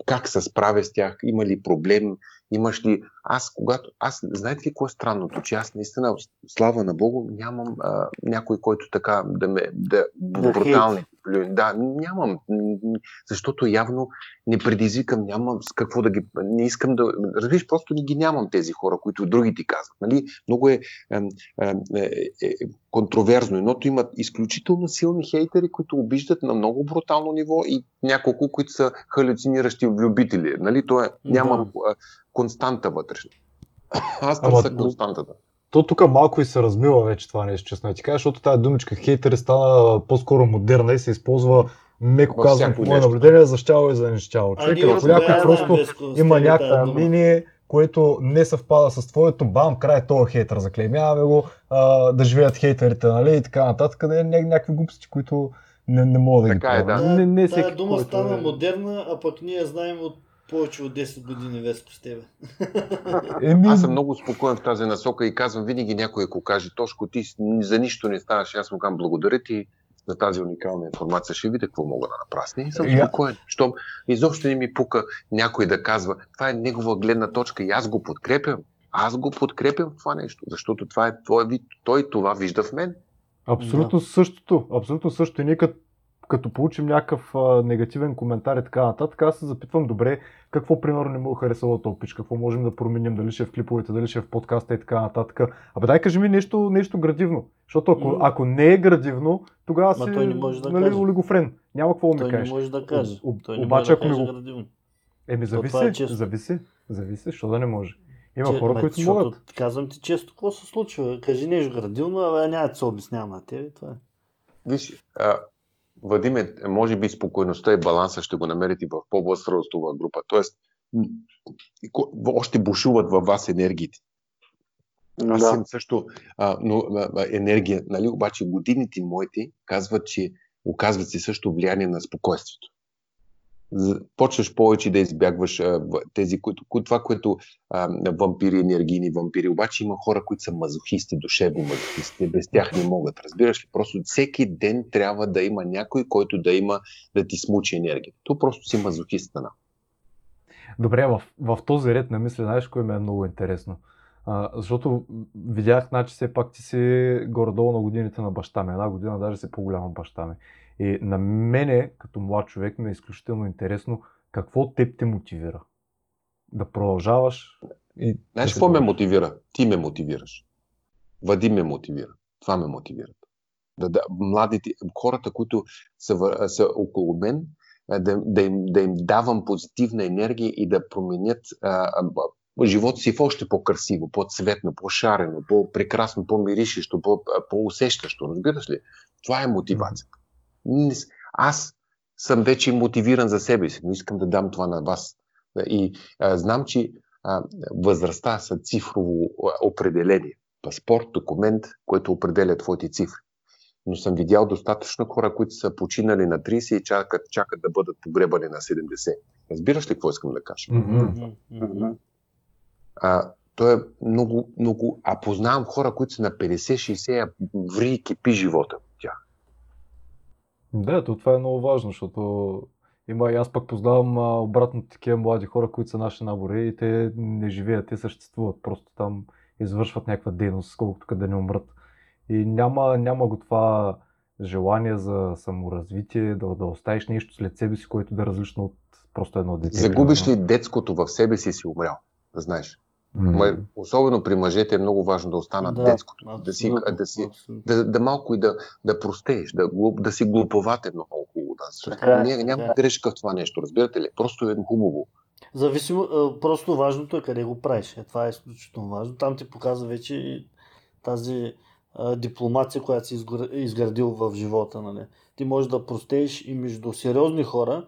как се справя с тях? Има ли проблем? Имаш ли... Аз, когато... Аз, знаете ли какво е странното? Че аз наистина, слава на Богу, нямам а, някой, който така да ме... Да, Да брутални. Да, нямам. Защото явно не предизвикам, нямам с какво да ги... Не искам да... Разбираш, просто не ги нямам тези хора, които други ти казват. Нали? Много е, е, е, е, контроверзно. Едното имат изключително силни хейтери, които обиждат на много брутално ниво и няколко, които са халюциниращи влюбители. Нали? То е, нямам да. Константа вътрешна. Аз Ама- търся константата. То тук малко и се размива вече това нещо, честно да ти кажа, защото тази думичка хейтери стана по-скоро модерна и се използва меко казвам по мое наблюдение за щяло и за нещяло. А Човек, ако някой просто има дума. мнение, което не съвпада с твоето, бам, край този хейтър, заклеймяваме го, а, да живеят хейтерите, нали, и така нататък, не, не, някакви глупости, които не, не мога да ги Така е, правя. да. Не, не Тая всеки, дума който стана е- модерна, а пък ние знаем от повече от 10 години Веско с тебе. Еми, Аз съм много спокоен в тази насока и казвам винаги някой, ако каже, Тошко, ти за нищо не ставаш, аз му казвам благодаря ти за тази уникална информация, ще видя какво мога да нея. И съм спокоен, щом изобщо не ми пука някой да казва, това е негова гледна точка и аз го подкрепям. Аз го подкрепям в това нещо, защото това е твой вид, той това вижда в мен. Абсолютно същото. Абсолютно същото. И ние като, като получим някакъв а, негативен коментар и така нататък, аз се запитвам, добре, какво примерно не му е харесало този пич, какво можем да променим, дали ще е в клиповете, дали ще е в подкаста и така нататък. Абе дай кажи ми нещо, нещо градивно. Защото ако, М. ако не е градивно, тогава Ма си той не може да нали, каже. олигофрен. Няма какво да Той ми не кажеш. може да каже. Об- Той не обаче, може ако да каже го- градивно. Еми, това зависи, е зависи, зависи, защо да не може. Има Че- хора, ме, които защото могат. Казвам ти често какво се случва. Кажи нещо градивно, а няма да се обяснявам на тебе. Това е. Виж, а, Вадиме, може би спокойността и баланса ще го намерите в по-възрастова група. Тоест, още бушуват във вас енергиите. Аз Да. съм също а, но, а, енергия, нали? обаче годините моите казват, че оказват се също влияние на спокойствието. Почваш повече да избягваш а, тези, които, кои- това, което а, вампири, енергийни вампири, обаче има хора, които са мазохисти, душевни мазохисти, без тях не могат, разбираш ли? Просто всеки ден трябва да има някой, който да има, да ти смучи енергия. То просто си мазохист на Добре, в, в този ред на мисли, знаеш, кое ми е много интересно. А, защото видях, значи все пак ти си горе-долу на годините на баща ми. Една година даже си по-голям от баща ми. И на мене, като млад човек, ми е изключително интересно какво теб те мотивира. Да продължаваш и... Знаеш какво ме мотивира? Ти ме мотивираш. Вадим ме мотивира. Това ме мотивира. Да, да, младите, хората, които са, са около мен, да, да, им, да им давам позитивна енергия и да променят а, а, живота си в още по-красиво, по-цветно, по-шарено, по-прекрасно, по-миришещо, по- по-усещащо. Разбираш ли? Това е мотивацията. Аз съм вече мотивиран за себе си, но искам да дам това на вас. И а, знам, че а, възрастта са цифрово определение. Паспорт, документ, който определя твоите цифри. Но съм видял достатъчно хора, които са починали на 30 и чакат, чакат да бъдат погребани на 70. Разбираш ли какво искам да кажа? А, то е много, много... А познавам хора, които са на 50-60, а ври и кипи живота. Да, то това е много важно, защото има и аз пък познавам а, обратно такива млади хора, които са наши набори и те не живеят, те съществуват. Просто там извършват някаква дейност, колкото къде не умрат. И няма, няма го това желание за саморазвитие, да, да оставиш нещо след себе си, което да е различно от просто едно дете. Загубиш ли детското в себе си си умрял, знаеш. Mm. Особено при мъжете е много важно да останат да, детското. Да, си, да, си, да, да малко и да, да простееш, да, да си глуповате много хубаво. Да. Така, няма, няма да. грешка в това нещо, разбирате ли? Просто е хубаво. Зависимо, просто важното е къде го правиш. Е, това е изключително важно. Там ти показва вече тази а, дипломация, която си изградил в живота. Нали. Ти можеш да простееш и между сериозни хора,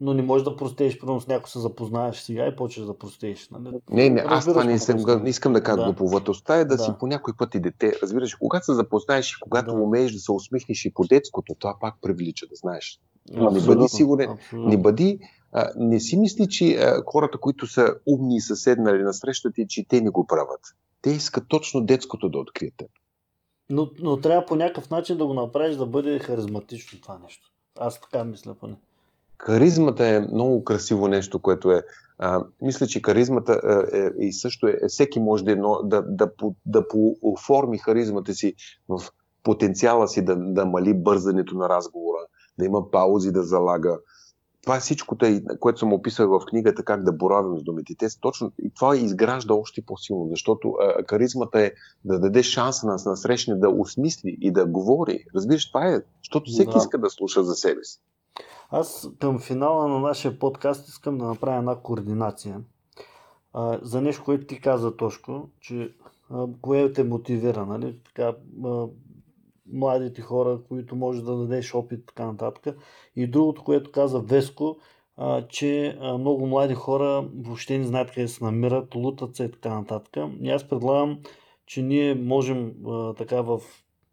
но не можеш да простееш, примерно с някой се запознаеш сега и почваш да простееш. Нали? Не, не, аз това не искам, не искам да кажа да. глуповатостта е да, да, си по някой път и дете. Разбираш, когато се запознаеш и когато да. умееш да се усмихнеш и по детското, това пак привлича, да знаеш. Абсолютно, не бъди сигурен, абсолютно. не бъди, а, не си мисли, че а, хората, които са умни и са седнали на срещата че те не го правят. Те искат точно детското да откриете. Но, но трябва по някакъв начин да го направиш да бъде харизматично това нещо. Аз така мисля поне. Харизмата е много красиво нещо, което е. А, мисля, че харизмата е, е, и също е, всеки може да, едно, да, да, да, да оформи харизмата си в потенциала си да, да мали бързането на разговора, да има паузи да залага. Това е всичкото, което съм описал в книгата, как да боравим с думите. Те точно, и това изгражда още по-силно, защото а, харизмата е да даде шанса на, на срещне да осмисли и да говори. Разбираш, това е, защото всеки да. иска да слуша за себе си. Аз към финала на нашия подкаст искам да направя една координация а, за нещо, което ти каза, Тошко, че а, кое те мотивира, нали? Така, а, младите хора, които може да дадеш опит, така нататък. И другото, което каза Веско, а, че а, много млади хора въобще не знаят къде се намират, лутат се и така нататък. И аз предлагам, че ние можем а, така в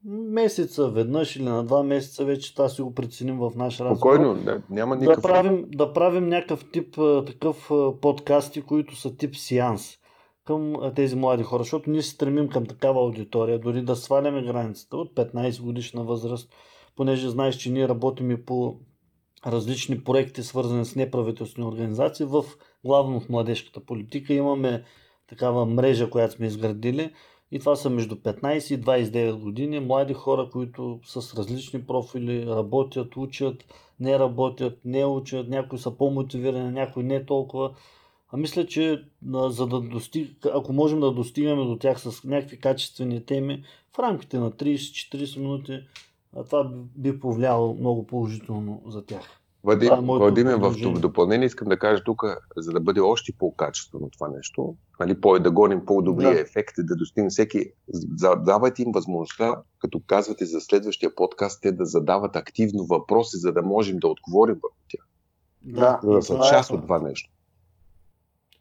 месеца, веднъж или на два месеца вече това си го преценим в наш разговор. Спокойно, да, няма никакъв... Да правим, да правим някакъв тип такъв подкасти, които са тип сеанс към тези млади хора, защото ние се стремим към такава аудитория, дори да сваляме границата от 15 годишна възраст, понеже знаеш, че ние работим и по различни проекти, свързани с неправителствени организации, в главно в младежката политика имаме такава мрежа, която сме изградили, и това са между 15 и 29 години млади хора, които с различни профили работят, учат, не работят, не учат, някои са по-мотивирани, някои не толкова. А мисля, че за да достиг... ако можем да достигаме до тях с някакви качествени теми в рамките на 30-40 минути, това би повлияло много положително за тях. Вадим, е Вадиме, в допълнение искам да кажа тук, за да бъде още по-качествено това нещо, нали, по- да гоним по-добрия да. ефект, да достигнем всеки, давайте им възможността, като казвате за следващия подкаст, те да задават активно въпроси, за да можем да отговорим върху тях. Да, да са е част от това нещо.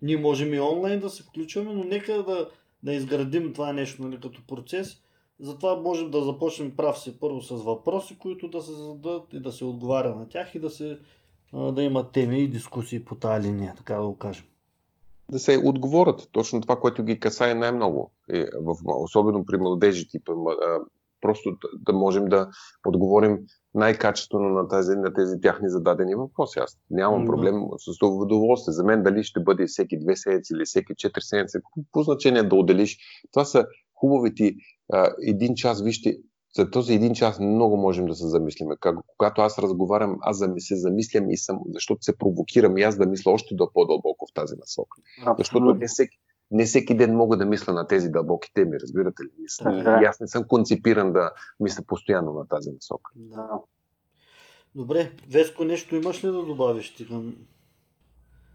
Ние можем и онлайн да се включваме, но нека да, да изградим това нещо нали, като процес затова можем да започнем прав си първо с въпроси, които да се зададат и да се отговаря на тях и да, се, да има теми и дискусии по тази линия, така да го кажем. Да се отговорят точно това, което ги касае най-много. В, особено при младежите. Просто да можем да отговорим най-качествено на тези, на тези тяхни зададени въпроси. Аз нямам проблем с това удоволствие. За мен дали ще бъде всеки две седмици или всеки четири седмици, по значение да отделиш. Това са хубавите а, един час, вижте, за този един час много можем да се замислим. Как, когато аз разговарям, аз се замислям и съм, защото се провокирам и аз да мисля още до по-дълбоко в тази насока. Абсолютно. Защото не всеки, не всеки ден мога да мисля на тези дълбоки теми, разбирате ли? Мисля, и аз не съм концепиран да мисля постоянно на тази насока. Да. Добре, Веско, нещо имаш ли да добавиш ти към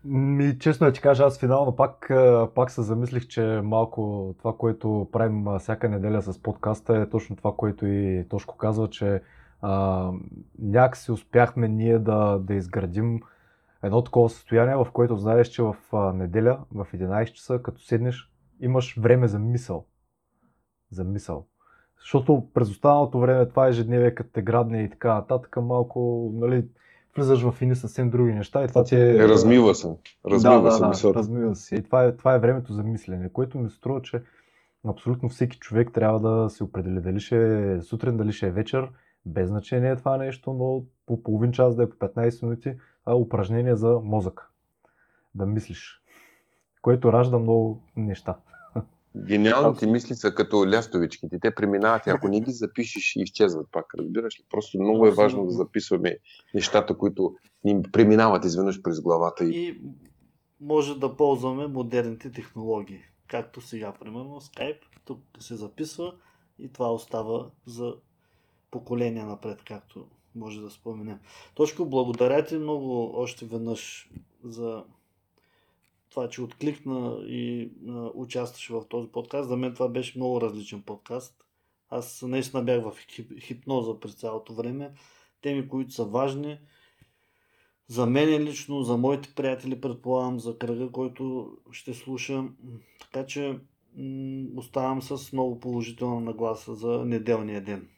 ми, честно да ти кажа, аз финално пак, пак се замислих, че малко това, което правим всяка неделя с подкаста е точно това, което и Тошко казва, че а, някакси успяхме ние да, да изградим едно такова състояние, в което знаеш, че в неделя, в 11 часа, като седнеш, имаш време за мисъл. За мисъл. Защото през останалото време това ежедневие, като те градне и така нататък, малко, нали, влизаш в едни съвсем други неща и това ти е... е размива се. Размива да, се да, да, размива се. И това е, това е времето за мислене, което ми струва, че абсолютно всеки човек трябва да се определи дали ще е сутрин, дали ще е вечер, без значение е това нещо, но по половин час да е по 15 минути, а упражнение за мозък. Да мислиш. Което ражда много неща. Гениалните мисли са като лястовичките. Те преминават и ако не ги запишеш, изчезват пак. Разбираш ли? Просто много е важно да записваме нещата, които ни преминават изведнъж през главата. И... И може да ползваме модерните технологии. Както сега, примерно, Skype. Тук се записва и това остава за поколения напред, както може да споменем. Точко, благодаря ти много още веднъж за това, че откликна и а, участваше в този подкаст. За мен това беше много различен подкаст. Аз наистина бях в хип, хипноза през цялото време. Теми, които са важни за мен лично, за моите приятели, предполагам, за кръга, който ще слушам. Така че м- оставам с много положителна нагласа за неделния ден.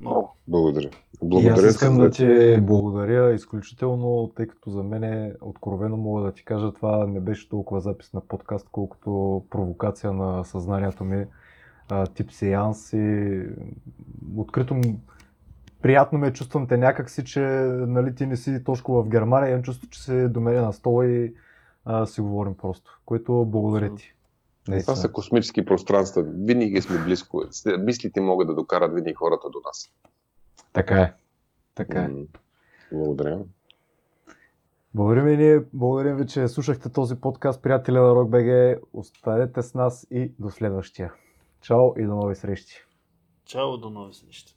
Много. Благодаря. И Благодаря аз искам да ти благодаря изключително, тъй като за мен е откровено мога да ти кажа, това не беше толкова запис на подкаст, колкото провокация на съзнанието ми, а, тип сеанс и открито приятно ме чувствам те някакси, че нали, ти не си точно в Германия, имам чувство, че си до мен на стола и а, си говорим просто, което благодаря ти. Това Наистина. са космически пространства. Винаги сме близко. Мислите могат да докарат винаги хората до нас. Така е. Така е. М, Благодаря. Благодарим и ние, благодарим ви, че слушахте този подкаст, приятели на RockBG. Останете с нас и до следващия. Чао и до нови срещи. Чао, до нови срещи.